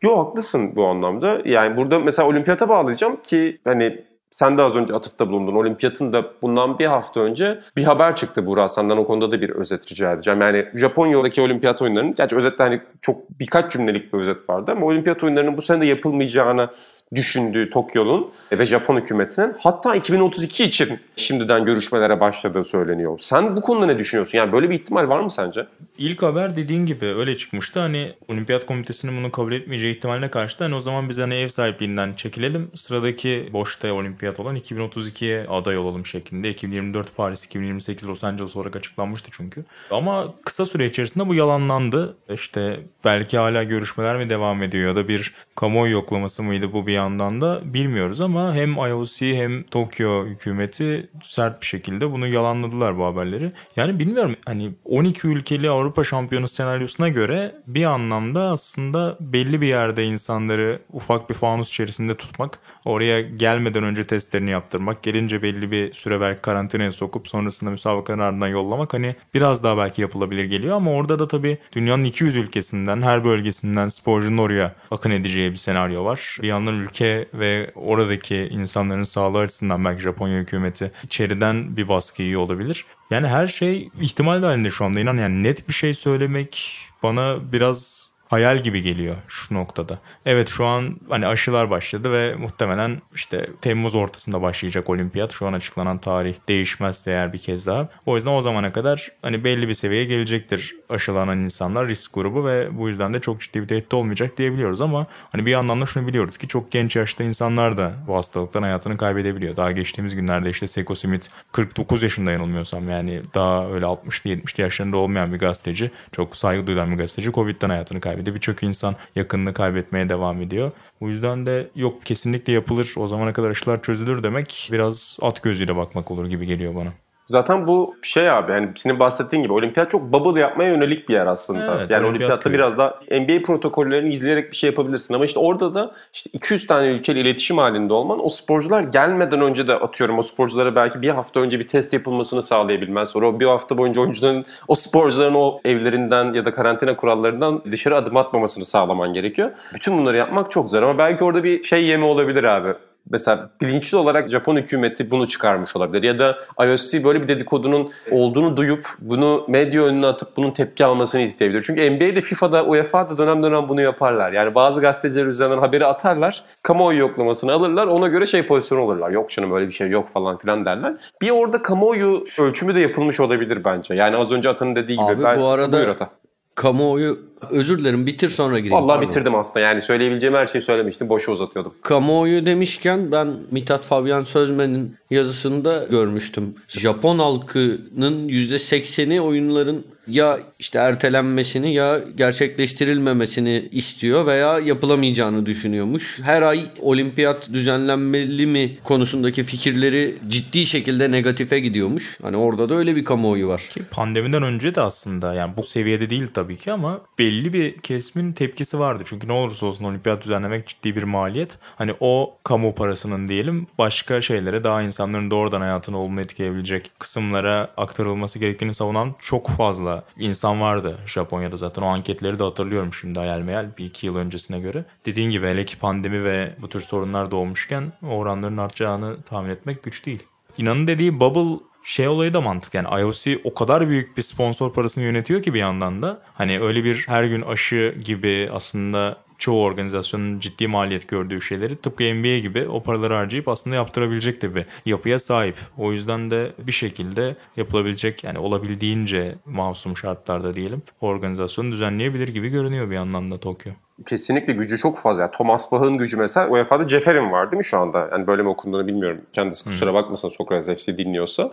Yo haklısın bu anlamda. Yani burada mesela olimpiyata bağlayacağım ki hani sen de az önce atıfta bulundun. Olimpiyatın da bundan bir hafta önce bir haber çıktı Burak. Senden o konuda da bir özet rica edeceğim. Yani Japonya'daki olimpiyat oyunlarının, gerçi özette hani çok birkaç cümlelik bir özet vardı ama olimpiyat oyunlarının bu sene de yapılmayacağını düşündüğü Tokyo'nun ve Japon hükümetinin hatta 2032 için şimdiden görüşmelere başladığı söyleniyor. Sen bu konuda ne düşünüyorsun? Yani böyle bir ihtimal var mı sence? İlk haber dediğin gibi öyle çıkmıştı. Hani Olimpiyat Komitesi'nin bunu kabul etmeyeceği ihtimaline karşı da hani o zaman biz hani ev sahipliğinden çekilelim. Sıradaki boşta olimpiyat olan 2032'ye aday olalım şeklinde. 2024 Paris, 2028 Los Angeles olarak açıklanmıştı çünkü. Ama kısa süre içerisinde bu yalanlandı. İşte belki hala görüşmeler mi devam ediyor ya da bir kamuoyu yoklaması mıydı bu bir yandan da bilmiyoruz ama hem IOC hem Tokyo hükümeti sert bir şekilde bunu yalanladılar bu haberleri. Yani bilmiyorum hani 12 ülkeli Avrupa şampiyonu senaryosuna göre bir anlamda aslında belli bir yerde insanları ufak bir fanus içerisinde tutmak, oraya gelmeden önce testlerini yaptırmak, gelince belli bir süre belki karantinaya sokup sonrasında müsabakanın ardından yollamak hani biraz daha belki yapılabilir geliyor ama orada da tabii dünyanın 200 ülkesinden her bölgesinden sporcunun oraya akın edeceği bir senaryo var. Bir yandan ülke ve oradaki insanların sağlığı açısından belki Japonya hükümeti içeriden bir baskı iyi olabilir. Yani her şey ihtimal dahilinde şu anda inan yani net bir şey söylemek bana biraz hayal gibi geliyor şu noktada. Evet şu an hani aşılar başladı ve muhtemelen işte Temmuz ortasında başlayacak olimpiyat. Şu an açıklanan tarih değişmezse eğer bir kez daha. O yüzden o zamana kadar hani belli bir seviyeye gelecektir aşılanan insanlar risk grubu ve bu yüzden de çok ciddi bir tehdit olmayacak diyebiliyoruz ama hani bir yandan da şunu biliyoruz ki çok genç yaşta insanlar da bu hastalıktan hayatını kaybedebiliyor. Daha geçtiğimiz günlerde işte Seko Smith 49 yaşında yanılmıyorsam yani daha öyle 60'lı 70'li yaşlarında olmayan bir gazeteci çok saygı duyulan bir gazeteci Covid'den hayatını kaybetti. Birçok insan yakınını kaybetmeye devam ediyor. Bu yüzden de yok kesinlikle yapılır o zamana kadar aşılar çözülür demek biraz at gözüyle bakmak olur gibi geliyor bana. Zaten bu şey abi hani senin bahsettiğin gibi olimpiyat çok bubble yapmaya yönelik bir yer aslında. Evet, yani olimpiyat olimpiyatta köyü. biraz da NBA protokollerini izleyerek bir şey yapabilirsin ama işte orada da işte 200 tane ülkeyle iletişim halinde olman o sporcular gelmeden önce de atıyorum o sporculara belki bir hafta önce bir test yapılmasını sağlayabilmen sonra o bir hafta boyunca oyuncuların o sporcuların o evlerinden ya da karantina kurallarından dışarı adım atmamasını sağlaman gerekiyor. Bütün bunları yapmak çok zor ama belki orada bir şey yemi olabilir abi mesela bilinçli olarak Japon hükümeti bunu çıkarmış olabilir. Ya da IOC böyle bir dedikodunun olduğunu duyup bunu medya önüne atıp bunun tepki almasını isteyebilir. Çünkü NBA'de, FIFA'da, UEFA'da dönem dönem bunu yaparlar. Yani bazı gazeteciler üzerinden haberi atarlar, kamuoyu yoklamasını alırlar, ona göre şey pozisyonu olurlar. Yok canım öyle bir şey yok falan filan derler. Bir orada kamuoyu ölçümü de yapılmış olabilir bence. Yani az önce Atan'ın dediği gibi. Abi bu belki- arada- Buyur Ata. Kamuoyu özür dilerim bitir sonra gireyim. Vallahi pardon. bitirdim aslında. Yani söyleyebileceğim her şeyi söylemiştim. Boşa uzatıyordum. Kamuoyu demişken ben Mithat Fabian Sözmen'in yazısında görmüştüm. Japon halkının %80'i oyunların ya işte ertelenmesini ya gerçekleştirilmemesini istiyor veya yapılamayacağını düşünüyormuş. Her ay olimpiyat düzenlenmeli mi konusundaki fikirleri ciddi şekilde negatife gidiyormuş. Hani orada da öyle bir kamuoyu var. Ki pandemiden önce de aslında yani bu seviyede değil tabii ki ama belli bir kesimin tepkisi vardı. Çünkü ne olursa olsun olimpiyat düzenlemek ciddi bir maliyet. Hani o kamu parasının diyelim başka şeylere daha insanların doğrudan hayatını olumlu etkileyebilecek kısımlara aktarılması gerektiğini savunan çok fazla insan vardı Japonya'da zaten. O anketleri de hatırlıyorum şimdi hayal meyal bir iki yıl öncesine göre. Dediğin gibi hele ki pandemi ve bu tür sorunlar doğmuşken oranların artacağını tahmin etmek güç değil. İnanın dediği bubble şey olayı da mantık yani IOC o kadar büyük bir sponsor parasını yönetiyor ki bir yandan da hani öyle bir her gün aşı gibi aslında çoğu organizasyonun ciddi maliyet gördüğü şeyleri tıpkı NBA gibi o paraları harcayıp aslında yaptırabilecek de bir yapıya sahip. O yüzden de bir şekilde yapılabilecek yani olabildiğince masum şartlarda diyelim organizasyonu düzenleyebilir gibi görünüyor bir yandan da Tokyo. Kesinlikle gücü çok fazla. Yani Thomas Bach'ın gücü mesela UEFA'da Ceferin var değil mi şu anda? Yani böyle mi okunduğunu bilmiyorum. Kendisi kusura bakmasın Sokrates FC dinliyorsa.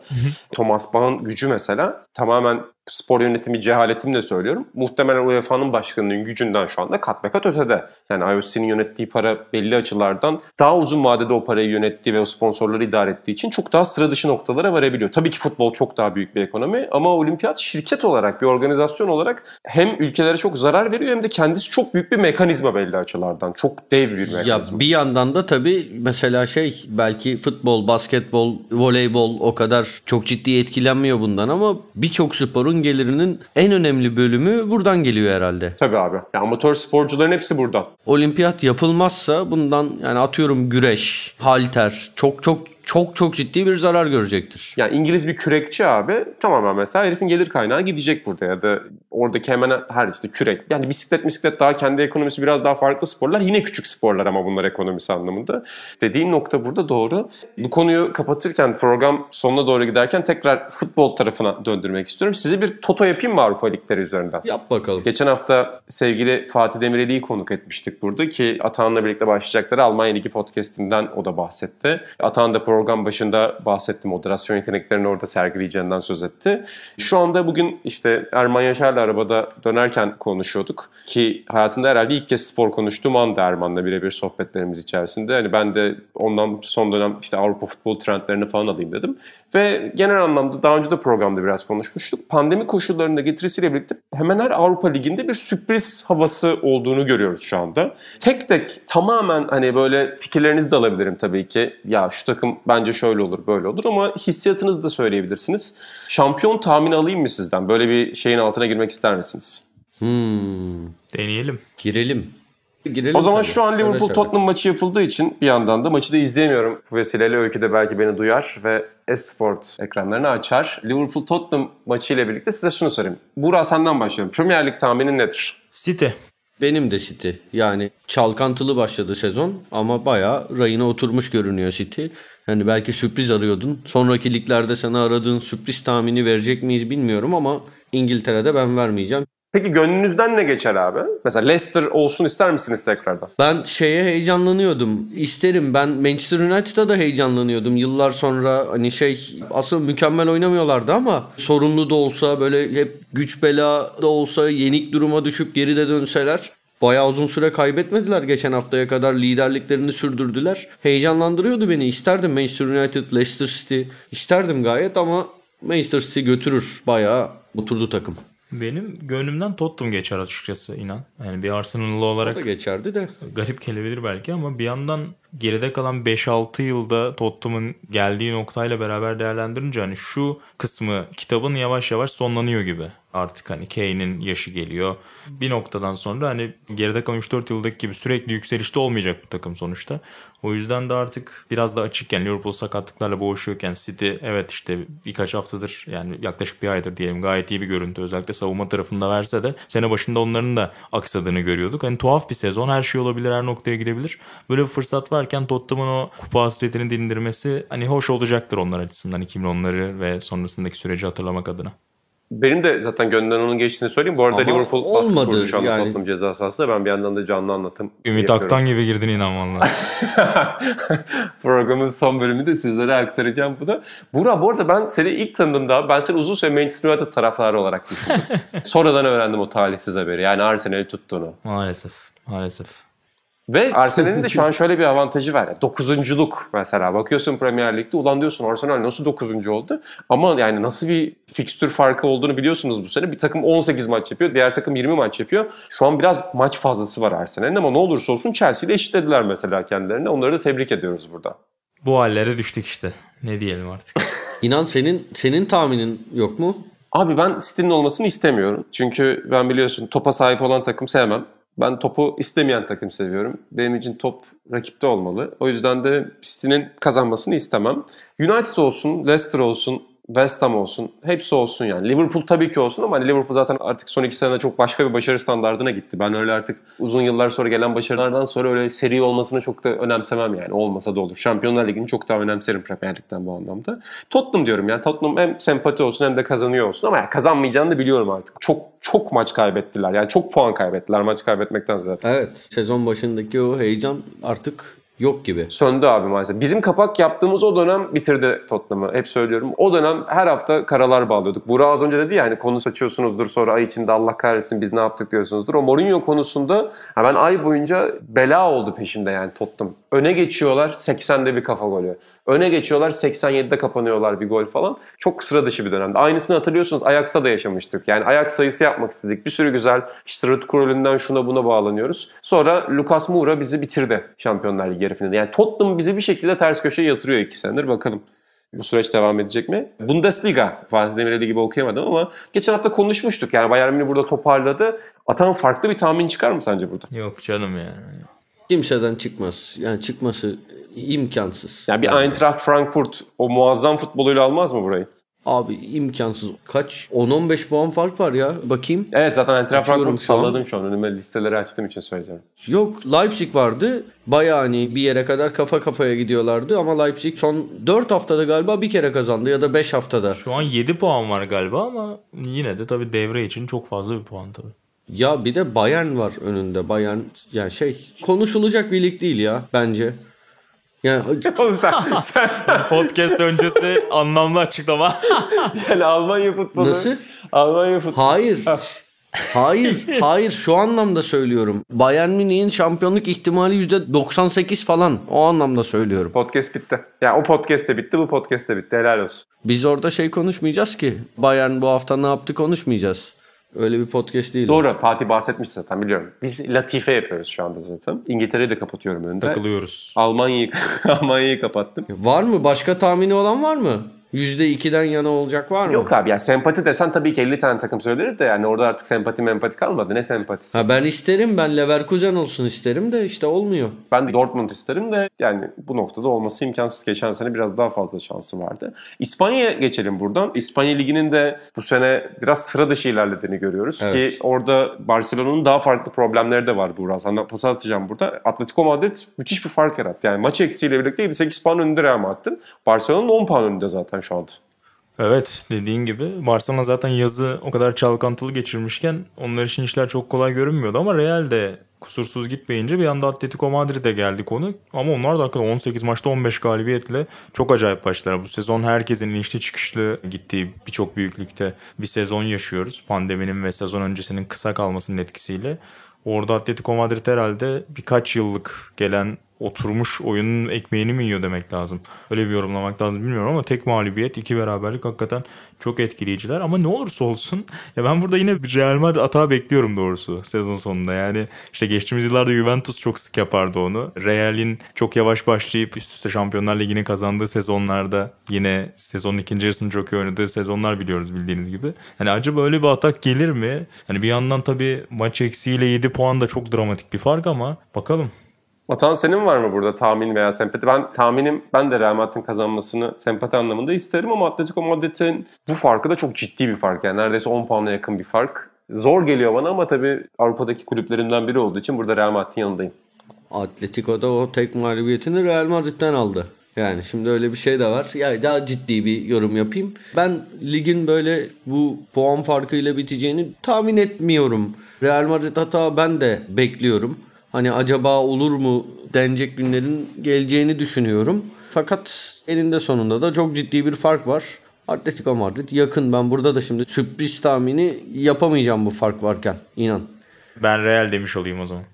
Thomas Bach'ın gücü mesela tamamen spor yönetimi cehaletimle söylüyorum. Muhtemelen UEFA'nın başkanının gücünden şu anda kat be kat ötede. Yani IOC'nin yönettiği para belli açılardan daha uzun vadede o parayı yönettiği ve o sponsorları idare ettiği için çok daha sıra dışı noktalara varabiliyor. Tabii ki futbol çok daha büyük bir ekonomi ama olimpiyat şirket olarak, bir organizasyon olarak hem ülkelere çok zarar veriyor hem de kendisi çok büyük bir mekanizma belli açılardan. Çok dev bir mekanizma. Ya bir yandan da tabii mesela şey belki futbol, basketbol, voleybol o kadar çok ciddi etkilenmiyor bundan ama birçok sporun gelirinin en önemli bölümü buradan geliyor herhalde. Tabii abi. Ya amatör sporcuların hepsi buradan. Olimpiyat yapılmazsa bundan yani atıyorum güreş, halter çok çok çok çok ciddi bir zarar görecektir. Yani İngiliz bir kürekçi abi tamamen mesela herifin gelir kaynağı gidecek burada ya da oradaki hemen her işte kürek. Yani bisiklet bisiklet daha kendi ekonomisi biraz daha farklı sporlar. Yine küçük sporlar ama bunlar ekonomisi anlamında. Dediğim nokta burada doğru. Bu konuyu kapatırken program sonuna doğru giderken tekrar futbol tarafına döndürmek istiyorum. Size bir toto yapayım mı Avrupa Ligleri üzerinden? Yap bakalım. Geçen hafta sevgili Fatih Demireli'yi konuk etmiştik burada ki Atahan'la birlikte başlayacakları Almanya Ligi podcastinden o da bahsetti. Atahan da program başında bahsetti. Moderasyon yeteneklerini orada sergileyeceğinden söz etti. Şu anda bugün işte Erman Yaşar'la arabada dönerken konuşuyorduk. Ki hayatımda herhalde ilk kez spor konuştuğum anda Erman'la birebir sohbetlerimiz içerisinde. Hani ben de ondan son dönem işte Avrupa futbol trendlerini falan alayım dedim. Ve genel anlamda daha önce de programda biraz konuşmuştuk. Pandemi koşullarında getirisiyle birlikte hemen her Avrupa Ligi'nde bir sürpriz havası olduğunu görüyoruz şu anda. Tek tek tamamen hani böyle fikirlerinizi de alabilirim tabii ki. Ya şu takım bence şöyle olur böyle olur ama hissiyatınızı da söyleyebilirsiniz. Şampiyon tahmini alayım mı sizden? Böyle bir şeyin altına girmek ister misiniz? Hmm, Deneyelim. girelim. Girelim O zaman tabii. şu an Liverpool söyle. Tottenham maçı yapıldığı için bir yandan da maçı da izleyemiyorum. Bu vesileyle Öykü de belki beni duyar ve Esport ekranlarını açar. Liverpool Tottenham maçı ile birlikte size şunu sorayım. Burak senden başlayalım. Premier Lig tahminin nedir? City. Benim de City. Yani çalkantılı başladı sezon ama bayağı rayına oturmuş görünüyor City. Yani belki sürpriz arıyordun. Sonraki liglerde sana aradığın sürpriz tahmini verecek miyiz bilmiyorum ama İngiltere'de ben vermeyeceğim. Peki gönlünüzden ne geçer abi? Mesela Leicester olsun ister misiniz tekrardan? Ben şeye heyecanlanıyordum. İsterim. Ben Manchester United'a da heyecanlanıyordum. Yıllar sonra hani şey asıl mükemmel oynamıyorlardı ama sorunlu da olsa böyle hep güç bela da olsa yenik duruma düşüp geride dönseler Bayağı uzun süre kaybetmediler geçen haftaya kadar liderliklerini sürdürdüler. Heyecanlandırıyordu beni. İsterdim Manchester United, Leicester City. İsterdim gayet ama Manchester City götürür. Bayağı oturdu takım. Benim gönlümden Tottenham geçer açıkçası inan. Yani bir Arsenal'lı O olarak da geçerdi de. garip gelebilir belki ama bir yandan geride kalan 5-6 yılda Tottenham'ın geldiği noktayla beraber değerlendirince hani şu kısmı kitabın yavaş yavaş sonlanıyor gibi. Artık hani Kane'in yaşı geliyor. Bir noktadan sonra hani geride kalan 3-4 yıldaki gibi sürekli yükselişte olmayacak bu takım sonuçta. O yüzden de artık biraz da açıkken Liverpool sakatlıklarla boğuşuyorken City evet işte birkaç haftadır yani yaklaşık bir aydır diyelim gayet iyi bir görüntü özellikle savunma tarafında verse de sene başında onların da aksadığını görüyorduk. Hani tuhaf bir sezon her şey olabilir her noktaya gidebilir. Böyle bir fırsat varken Tottenham'ın o kupa hasretini dindirmesi hani hoş olacaktır onlar açısından 2010'ları ve sonrasındaki süreci hatırlamak adına. Benim de zaten gönlümden onun geçtiğini söyleyeyim. Bu arada Ama Liverpool baskı olmadı kurdu şu anda yani. Tottenham ceza sahasında. Ben bir yandan da canlı anlatım Ümit yapıyorum. Aktan gibi girdin inan valla. Programın son bölümünü de sizlere aktaracağım bu da. Burak bu arada ben seni ilk tanıdığımda ben seni uzun süre Manchester United taraftarı olarak düşündüm. Sonradan öğrendim o talihsiz haberi. Yani Arsenal'i tuttuğunu. maalesef. Maalesef. Ve Arsenal'in de şu an şöyle bir avantajı var. Yani dokuzunculuk mesela. Bakıyorsun Premier Lig'de ulan diyorsun Arsenal nasıl dokuzuncu oldu? Ama yani nasıl bir fikstür farkı olduğunu biliyorsunuz bu sene. Bir takım 18 maç yapıyor. Diğer takım 20 maç yapıyor. Şu an biraz maç fazlası var Arsenal'in ama ne olursa olsun Chelsea ile eşitlediler mesela kendilerini. Onları da tebrik ediyoruz burada. Bu hallere düştük işte. Ne diyelim artık. İnan senin senin tahminin yok mu? Abi ben City'nin olmasını istemiyorum. Çünkü ben biliyorsun topa sahip olan takım sevmem. Ben topu istemeyen takım seviyorum. Benim için top rakipte olmalı. O yüzden de City'nin kazanmasını istemem. United olsun, Leicester olsun, West Ham olsun. Hepsi olsun yani. Liverpool tabii ki olsun ama hani Liverpool zaten artık son iki senede çok başka bir başarı standardına gitti. Ben öyle artık uzun yıllar sonra gelen başarılardan sonra öyle seri olmasını çok da önemsemem yani. Olmasa da olur. Şampiyonlar Ligi'ni çok daha önemserim Premier Lig'den bu anlamda. Tottenham diyorum yani. Tottenham hem sempati olsun hem de kazanıyor olsun ama yani kazanmayacağını da biliyorum artık. Çok çok maç kaybettiler. Yani çok puan kaybettiler maç kaybetmekten zaten. Evet. Sezon başındaki o heyecan artık yok gibi. Söndü abi maalesef. Bizim kapak yaptığımız o dönem bitirdi Tottenham'ı. Hep söylüyorum. O dönem her hafta karalar bağlıyorduk. Burak az önce dedi ya hani konu saçıyorsunuzdur sonra ay içinde Allah kahretsin biz ne yaptık diyorsunuzdur. O Mourinho konusunda ben ay boyunca bela oldu peşinde yani Tottenham. Öne geçiyorlar 80'de bir kafa golü. Öne geçiyorlar 87'de kapanıyorlar bir gol falan. Çok sıra dışı bir dönemde. Aynısını hatırlıyorsunuz Ajax'ta da yaşamıştık. Yani Ajax sayısı yapmak istedik. Bir sürü güzel işte Ruud Krol'ünden şuna buna bağlanıyoruz. Sonra Lucas Moura bizi bitirdi Şampiyonlar Ligi yarı finalde. Yani Tottenham bizi bir şekilde ters köşeye yatırıyor iki senedir. Bakalım bu süreç devam edecek mi? Bundesliga, Fatih Demirel'i gibi okuyamadım ama geçen hafta konuşmuştuk. Yani Bayern Münih burada toparladı. Atan farklı bir tahmin çıkar mı sence burada? Yok canım ya. Kimseden çıkmaz. Yani çıkması imkansız. Yani bir Eintracht Frankfurt o muazzam futboluyla almaz mı burayı? Abi imkansız. Kaç? 10-15 puan fark var ya. Bakayım. Evet zaten Eintracht Frankfurt salladım şu an. Önüme listeleri açtığım için söyleyeceğim. Yok Leipzig vardı. Bayağı hani bir yere kadar kafa kafaya gidiyorlardı ama Leipzig son 4 haftada galiba bir kere kazandı ya da 5 haftada. Şu an 7 puan var galiba ama yine de tabii devre için çok fazla bir puan tabii. Ya bir de Bayern var önünde. Bayern yani şey konuşulacak bir lig değil ya bence. Yani Oğlum sen, sen Podcast öncesi anlamlı açıklama. yani Almanya futbolu. Nasıl? Almanya futbolu. hayır. Hayır, hayır şu anlamda söylüyorum. Bayern Münih'in şampiyonluk ihtimali %98 falan. O anlamda söylüyorum. Podcast bitti. Yani o podcast de bitti, bu podcast de bitti. Helal olsun. Biz orada şey konuşmayacağız ki. Bayern bu hafta ne yaptı konuşmayacağız. Öyle bir podcast değil. o. Doğru. Fatih bahsetmiş zaten biliyorum. Biz latife yapıyoruz şu anda zaten. İngiltere'yi de kapatıyorum önünde. Takılıyoruz. Almanya'yı Almanya'yı kapattım. Var mı? Başka tahmini olan var mı? %2'den yana olacak var mı? Yok abi ya sempati desen tabii ki 50 tane takım söyleriz de yani orada artık sempati mempati kalmadı. Ne sempatisi? Ha ben isterim. Ben Leverkusen olsun isterim de işte olmuyor. Ben de Dortmund isterim de yani bu noktada olması imkansız. Geçen sene biraz daha fazla şansı vardı. İspanya'ya geçelim buradan. İspanya Ligi'nin de bu sene biraz sıra dışı ilerlediğini görüyoruz. Evet. Ki orada Barcelona'nın daha farklı problemleri de var Buğra. Sana pas atacağım burada. Atletico Madrid müthiş bir fark yarattı. Yani maç eksiğiyle birlikte 7-8 puan önünde Real Madrid'in. Barcelona'nın 10 puan önünde zaten şu anda. Evet dediğin gibi Barcelona zaten yazı o kadar çalkantılı geçirmişken onlar için işler çok kolay görünmüyordu ama Real de kusursuz gitmeyince bir anda Atletico Madrid'e geldi konu. Ama onlar da hakikaten 18 maçta 15 galibiyetle çok acayip başlar. Bu sezon herkesin inişli çıkışlı gittiği birçok büyüklükte bir sezon yaşıyoruz. Pandeminin ve sezon öncesinin kısa kalmasının etkisiyle. Orada Atletico Madrid herhalde birkaç yıllık gelen oturmuş oyunun ekmeğini mi yiyor demek lazım. Öyle bir yorumlamak lazım bilmiyorum ama tek mağlubiyet, iki beraberlik hakikaten çok etkileyiciler. Ama ne olursa olsun ya ben burada yine bir Real Madrid atağı bekliyorum doğrusu sezon sonunda. Yani işte geçtiğimiz yıllarda Juventus çok sık yapardı onu. Real'in çok yavaş başlayıp üst üste Şampiyonlar Ligi'ni kazandığı sezonlarda yine sezonun ikinci yarısını çok iyi oynadığı sezonlar biliyoruz bildiğiniz gibi. Hani acaba öyle bir atak gelir mi? Hani bir yandan tabii maç eksiğiyle 7 puan da çok dramatik bir fark ama bakalım. Atan senin var mı burada tahmin veya sempati? Ben tahminim ben de Real Madrid'in kazanmasını sempati anlamında isterim ama Atletico Madrid'in bu farkı da çok ciddi bir fark. Yani neredeyse 10 puana yakın bir fark. Zor geliyor bana ama tabii Avrupa'daki kulüplerinden biri olduğu için burada Real Madrid'in yanındayım. Atletico'da o tek mağlubiyetini Real Madrid'den aldı. Yani şimdi öyle bir şey de var. Yani daha ciddi bir yorum yapayım. Ben ligin böyle bu puan farkıyla biteceğini tahmin etmiyorum. Real Madrid hata ben de bekliyorum. Hani acaba olur mu denecek günlerin geleceğini düşünüyorum. Fakat eninde sonunda da çok ciddi bir fark var. Atletico Madrid yakın. Ben burada da şimdi sürpriz tahmini yapamayacağım bu fark varken. İnan. Ben Real demiş olayım o zaman.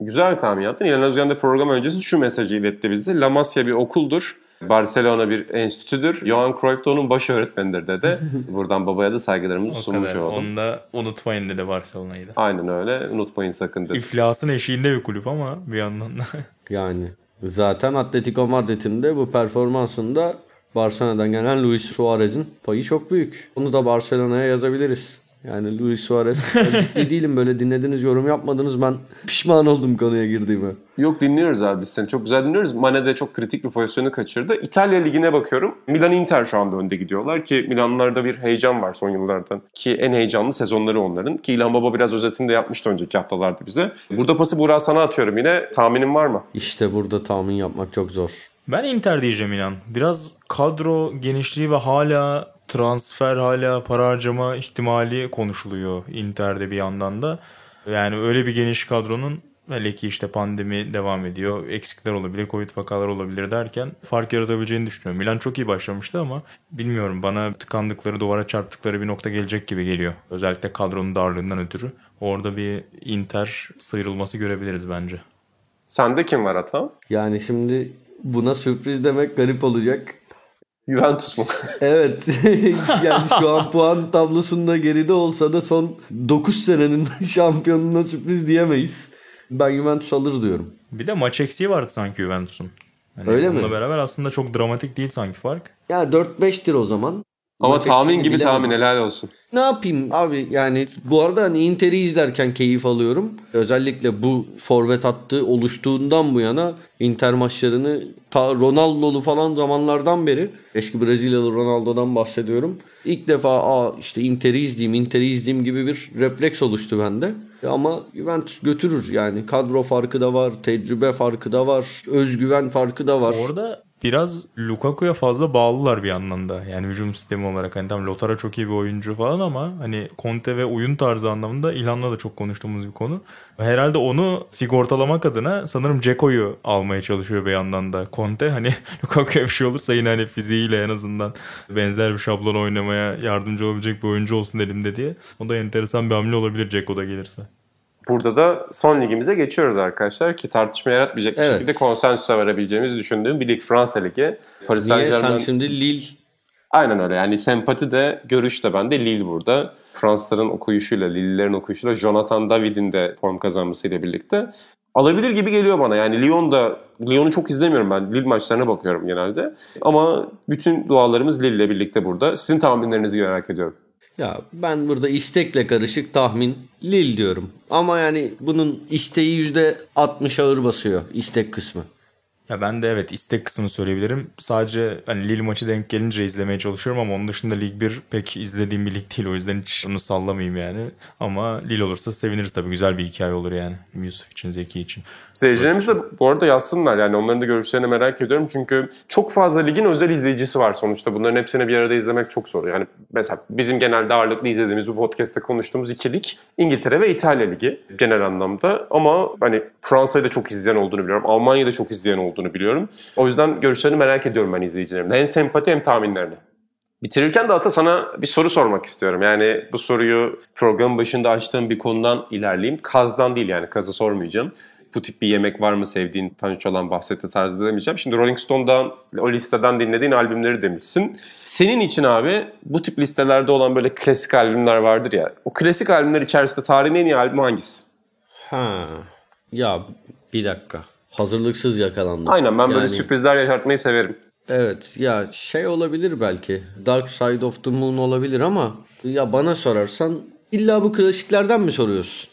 Güzel bir tahmin yaptın. İlhan Özgen de program öncesi şu mesajı iletti bize. La Masia bir okuldur. Barcelona bir enstitüdür. Johan Cruyff da onun baş öğretmenidir dedi. Buradan babaya da saygılarımızı sunmuş kadar. olalım. Onu da unutmayın dedi Barcelona'yı da. Aynen öyle. Unutmayın sakın dedi. İflasın eşiğinde bir kulüp ama bir yandan da. Yani zaten Atletico Madrid'in de bu performansında Barcelona'dan gelen Luis Suarez'in payı çok büyük. Onu da Barcelona'ya yazabiliriz. Yani Luis Suarez ciddi değilim böyle dinlediniz yorum yapmadınız ben pişman oldum konuya girdiğime. Yok dinliyoruz abi biz seni. Çok güzel dinliyoruz. Mane de çok kritik bir pozisyonu kaçırdı. İtalya Ligi'ne bakıyorum. Milan Inter şu anda önde gidiyorlar ki Milanlarda bir heyecan var son yıllardan. Ki en heyecanlı sezonları onların. Ki İlhan Baba biraz özetini de yapmıştı önceki haftalarda bize. Burada pası Burak sana atıyorum yine. Tahminin var mı? İşte burada tahmin yapmak çok zor. Ben Inter diyeceğim inan. Biraz kadro genişliği ve hala transfer hala para harcama ihtimali konuşuluyor Inter'de bir yandan da. Yani öyle bir geniş kadronun Hele ki işte pandemi devam ediyor. Eksikler olabilir, Covid vakalar olabilir derken fark yaratabileceğini düşünüyorum. Milan çok iyi başlamıştı ama bilmiyorum bana tıkandıkları, duvara çarptıkları bir nokta gelecek gibi geliyor. Özellikle kadronun darlığından ötürü. Orada bir Inter sıyrılması görebiliriz bence. Sende kim var Atan? Yani şimdi buna sürpriz demek garip olacak. Juventus mu? Evet. yani şu an puan tablosunda geride olsa da son 9 senenin şampiyonuna sürpriz diyemeyiz. Ben Juventus alır diyorum. Bir de maç eksiği vardı sanki Juventus'un. Hani Öyle onunla mi? beraber aslında çok dramatik değil sanki fark. Ya 4-5'tir o zaman. Ama Maç tahmin gibi bilemem. tahmin helal olsun. Ne yapayım abi yani bu arada hani Inter'i izlerken keyif alıyorum. Özellikle bu forvet hattı oluştuğundan bu yana Inter maçlarını ta Ronaldo'lu falan zamanlardan beri eski Brezilyalı Ronaldo'dan bahsediyorum. İlk defa Aa, işte Inter'i izleyeyim, Inter'i izleyeyim gibi bir refleks oluştu bende. Ama Juventus götürür yani kadro farkı da var, tecrübe farkı da var, özgüven farkı da var. Orada biraz Lukaku'ya fazla bağlılar bir yandan da. Yani hücum sistemi olarak. Hani tam Lautaro çok iyi bir oyuncu falan ama hani Conte ve oyun tarzı anlamında İlhan'la da çok konuştuğumuz bir konu. Herhalde onu sigortalamak adına sanırım Ceko'yu almaya çalışıyor bir yandan da Conte. Hani Lukaku'ya bir şey olursa yine hani fiziğiyle en azından benzer bir şablon oynamaya yardımcı olabilecek bir oyuncu olsun elimde diye. O da enteresan bir hamle olabilir Ceko da gelirse. Burada da son ligimize geçiyoruz arkadaşlar ki tartışma yaratmayacak bir Evet. şekilde konsensüse varabileceğimizi düşündüğüm bir lig Fransa Ligi. Paris Niye Saint sen şimdi Lille Aynen öyle yani sempati de görüş de bende Lille burada. Fransızların okuyuşuyla, Lille'lerin okuyuşuyla Jonathan David'in de form kazanmasıyla birlikte alabilir gibi geliyor bana. Yani Lyon da Lyon'u çok izlemiyorum ben. Lille maçlarına bakıyorum genelde. Ama bütün dualarımız Lille ile birlikte burada. Sizin tahminlerinizi merak ediyorum. Ya ben burada istekle karışık tahmin Lille diyorum. Ama yani bunun isteği %60 ağır basıyor istek kısmı. Ya ben de evet istek kısmını söyleyebilirim. Sadece hani Lille maçı denk gelince izlemeye çalışıyorum ama onun dışında Lig 1 pek izlediğim bir lig değil. O yüzden hiç onu sallamayayım yani. Ama Lille olursa seviniriz tabii. Güzel bir hikaye olur yani. Yusuf için, Zeki için. Seyircilerimiz de bu arada yazsınlar yani onların da görüşlerini merak ediyorum. Çünkü çok fazla ligin özel izleyicisi var sonuçta. Bunların hepsini bir arada izlemek çok zor. Yani mesela bizim genelde ağırlıklı izlediğimiz bu podcast'te konuştuğumuz iki lig İngiltere ve İtalya Ligi genel anlamda. Ama hani Fransa'yı da çok izleyen olduğunu biliyorum. Almanya'da çok izleyen olduğunu biliyorum. O yüzden görüşlerini merak ediyorum ben izleyicilerimden. Hem sempati hem tahminlerini. Bitirirken de Ata sana bir soru sormak istiyorum. Yani bu soruyu programın başında açtığım bir konudan ilerleyeyim. Kazdan değil yani kazı sormayacağım. Bu tip bir yemek var mı sevdiğin Tanju olan bahsetti tarzı demeyeceğim. Şimdi Rolling Stone'dan o listeden dinlediğin albümleri demişsin. Senin için abi bu tip listelerde olan böyle klasik albümler vardır ya. O klasik albümler içerisinde tarihin en iyi albümü hangisi? Ha. Ya bir dakika. Hazırlıksız yakalandım. Aynen ben böyle Yani- sürprizler yaşatmayı severim. Evet ya şey olabilir belki. Dark Side of the Moon olabilir ama ya bana sorarsan illa bu klasiklerden mi soruyorsun?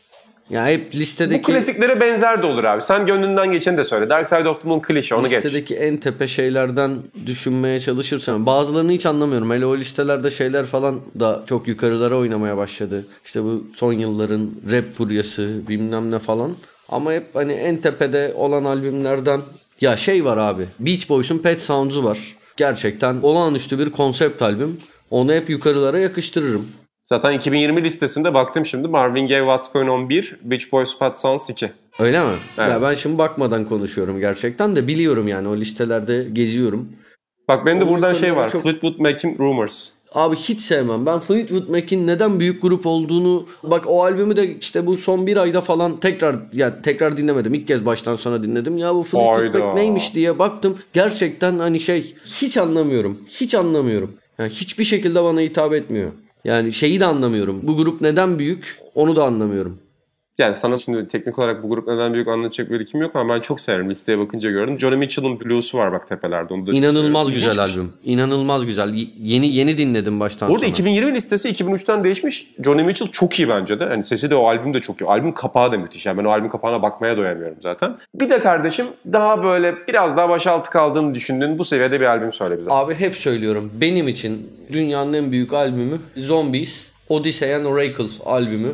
Ya hep Bu listedeki klasiklere benzer de olur abi. Sen gönlünden geçeni de söyle. Dark Side of the Moon klişe onu geç. listedeki en tepe şeylerden düşünmeye çalışırsam bazılarını hiç anlamıyorum. Hele o listelerde şeyler falan da çok yukarılara oynamaya başladı. İşte bu son yılların rap furyası bilmem ne falan. Ama hep hani en tepede olan albümlerden ya şey var abi. Beach Boys'un Pet Sounds'u var. Gerçekten olağanüstü bir konsept albüm. Onu hep yukarılara yakıştırırım. Zaten 2020 listesinde baktım şimdi Marvin Gaye What's Going On 1, Beach Boys Fat Sounds 2. Öyle mi? Evet. Ya ben şimdi bakmadan konuşuyorum gerçekten de biliyorum yani o listelerde geziyorum. Bak benim de Onun buradan şey var. çok- Fleetwood Mac'in Rumors. Abi hiç sevmem. Ben Fleetwood Mac'in neden büyük grup olduğunu bak o albümü de işte bu son bir ayda falan tekrar ya tekrar dinlemedim. İlk kez baştan sona dinledim. Ya bu Fleetwood Hayda. Mac neymiş diye baktım. Gerçekten hani şey hiç anlamıyorum. Hiç anlamıyorum. Yani hiçbir şekilde bana hitap etmiyor. Yani şeyi de anlamıyorum. Bu grup neden büyük onu da anlamıyorum. Yani sana şimdi teknik olarak bu grup neden büyük anlatacak bir kim yok ama ben çok severim. Listeye bakınca gördüm. Johnny Mitchell'ın Blues'u var bak tepelerde. Onu da İnanılmaz güzel şey. albüm. İnanılmaz güzel. Y- Yeni yeni dinledim baştan Burada sona. 2020 listesi 2003'ten değişmiş. Johnny Mitchell çok iyi bence de. Hani sesi de o albüm de çok iyi. Albüm kapağı da müthiş. Yani ben o albüm kapağına bakmaya doyamıyorum zaten. Bir de kardeşim daha böyle biraz daha başaltı kaldığını düşündüğün bu seviyede bir albüm söyle bize. Abi hep söylüyorum. Benim için dünyanın en büyük albümü Zombies, Odyssey and Oracle albümü.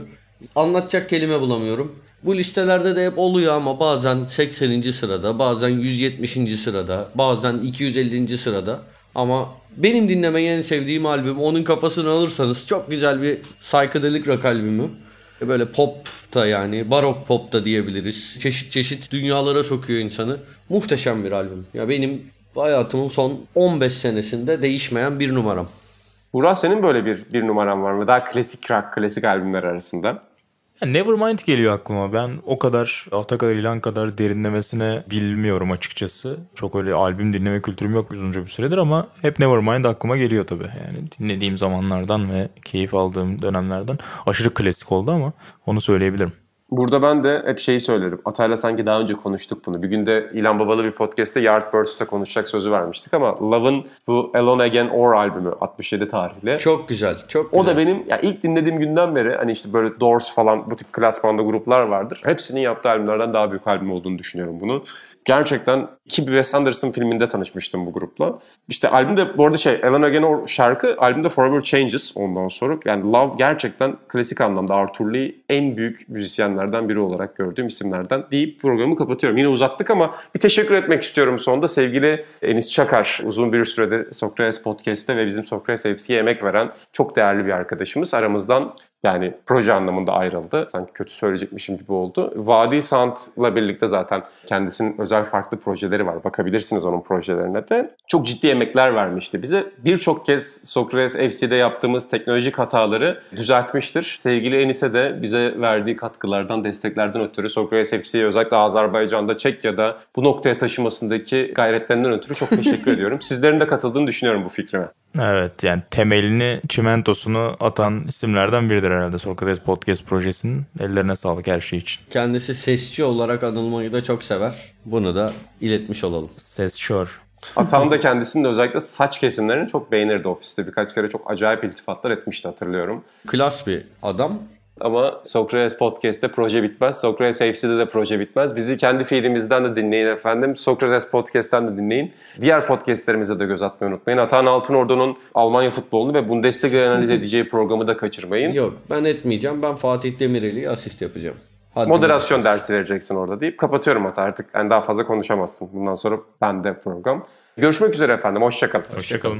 Anlatacak kelime bulamıyorum. Bu listelerde de hep oluyor ama bazen 80. sırada, bazen 170. sırada, bazen 250. sırada. Ama benim dinlemeyi en sevdiğim albüm, onun kafasını alırsanız çok güzel bir psychedelic rock albümü. Böyle pop da yani barok pop da diyebiliriz. Çeşit çeşit dünyalara sokuyor insanı. Muhteşem bir albüm. Ya benim hayatımın son 15 senesinde değişmeyen bir numaram. Burak senin böyle bir bir numaran var mı? Daha klasik rock, klasik albümler arasında. Nevermind geliyor aklıma. Ben o kadar Alta ilan kadar derinlemesine bilmiyorum açıkçası. Çok öyle albüm dinleme kültürüm yok uzunca bir süredir ama hep Nevermind aklıma geliyor tabii. Yani dinlediğim zamanlardan ve keyif aldığım dönemlerden aşırı klasik oldu ama onu söyleyebilirim. Burada ben de hep şeyi söylerim. Atay'la sanki daha önce konuştuk bunu. Bir günde İlan Babalı bir podcast'te Yardbirds'te konuşacak sözü vermiştik ama Love'ın bu Alone Again Or albümü 67 tarihli. Çok güzel, çok güzel. O da benim ya ilk dinlediğim günden beri hani işte böyle Doors falan bu tip klasmanda gruplar vardır. Hepsinin yaptığı albümlerden daha büyük albüm olduğunu düşünüyorum bunu. Gerçekten ki bir Wes Anderson filminde tanışmıştım bu grupla. İşte albümde bu arada şey Alan Again şarkı albümde Forever Changes ondan sonra. Yani Love gerçekten klasik anlamda Arthur Lee en büyük müzisyenlerden biri olarak gördüğüm isimlerden deyip programı kapatıyorum. Yine uzattık ama bir teşekkür etmek istiyorum sonunda sevgili Enis Çakar. Uzun bir süredir Sokrates Podcast'te ve bizim Sokrates FC'ye emek veren çok değerli bir arkadaşımız. Aramızdan yani proje anlamında ayrıldı. Sanki kötü söyleyecekmişim gibi oldu. Vadi Sound'la birlikte zaten kendisinin özel farklı projeleri var. Bakabilirsiniz onun projelerine de. Çok ciddi emekler vermişti bize. Birçok kez Sokrates FC'de yaptığımız teknolojik hataları düzeltmiştir. Sevgili Enis'e de bize verdiği katkılardan, desteklerden ötürü Sokrates FC'ye özellikle Azerbaycan'da, Çekya'da bu noktaya taşımasındaki gayretlerinden ötürü çok teşekkür ediyorum. Sizlerin de katıldığını düşünüyorum bu fikrime. Evet yani temelini, çimentosunu atan isimlerden biridir herhalde Sokrates Podcast projesinin. Ellerine sağlık her şey için. Kendisi sesçi olarak anılmayı da çok sever. Bunu da iletmiş olalım. Ses şör. Atan da kendisinin özellikle saç kesimlerini çok beğenirdi ofiste. Birkaç kere çok acayip iltifatlar etmişti hatırlıyorum. Klas bir adam. Ama Sokrates Podcast'te proje bitmez. Sokrates FC'de de proje bitmez. Bizi kendi feedimizden de dinleyin efendim. Sokrates Podcast'ten de dinleyin. Diğer podcastlerimize de göz atmayı unutmayın. Atan Altınordu'nun Almanya futbolunu ve Bundesliga analiz edeceği programı da kaçırmayın. Yok ben etmeyeceğim. Ben Fatih Demireli'ye asist yapacağım. Hadi Moderasyon dersi vereceksin orada deyip kapatıyorum hatta artık. Yani daha fazla konuşamazsın. Bundan sonra bende program. Görüşmek üzere efendim. Hoşçakalın. Hoşçakalın.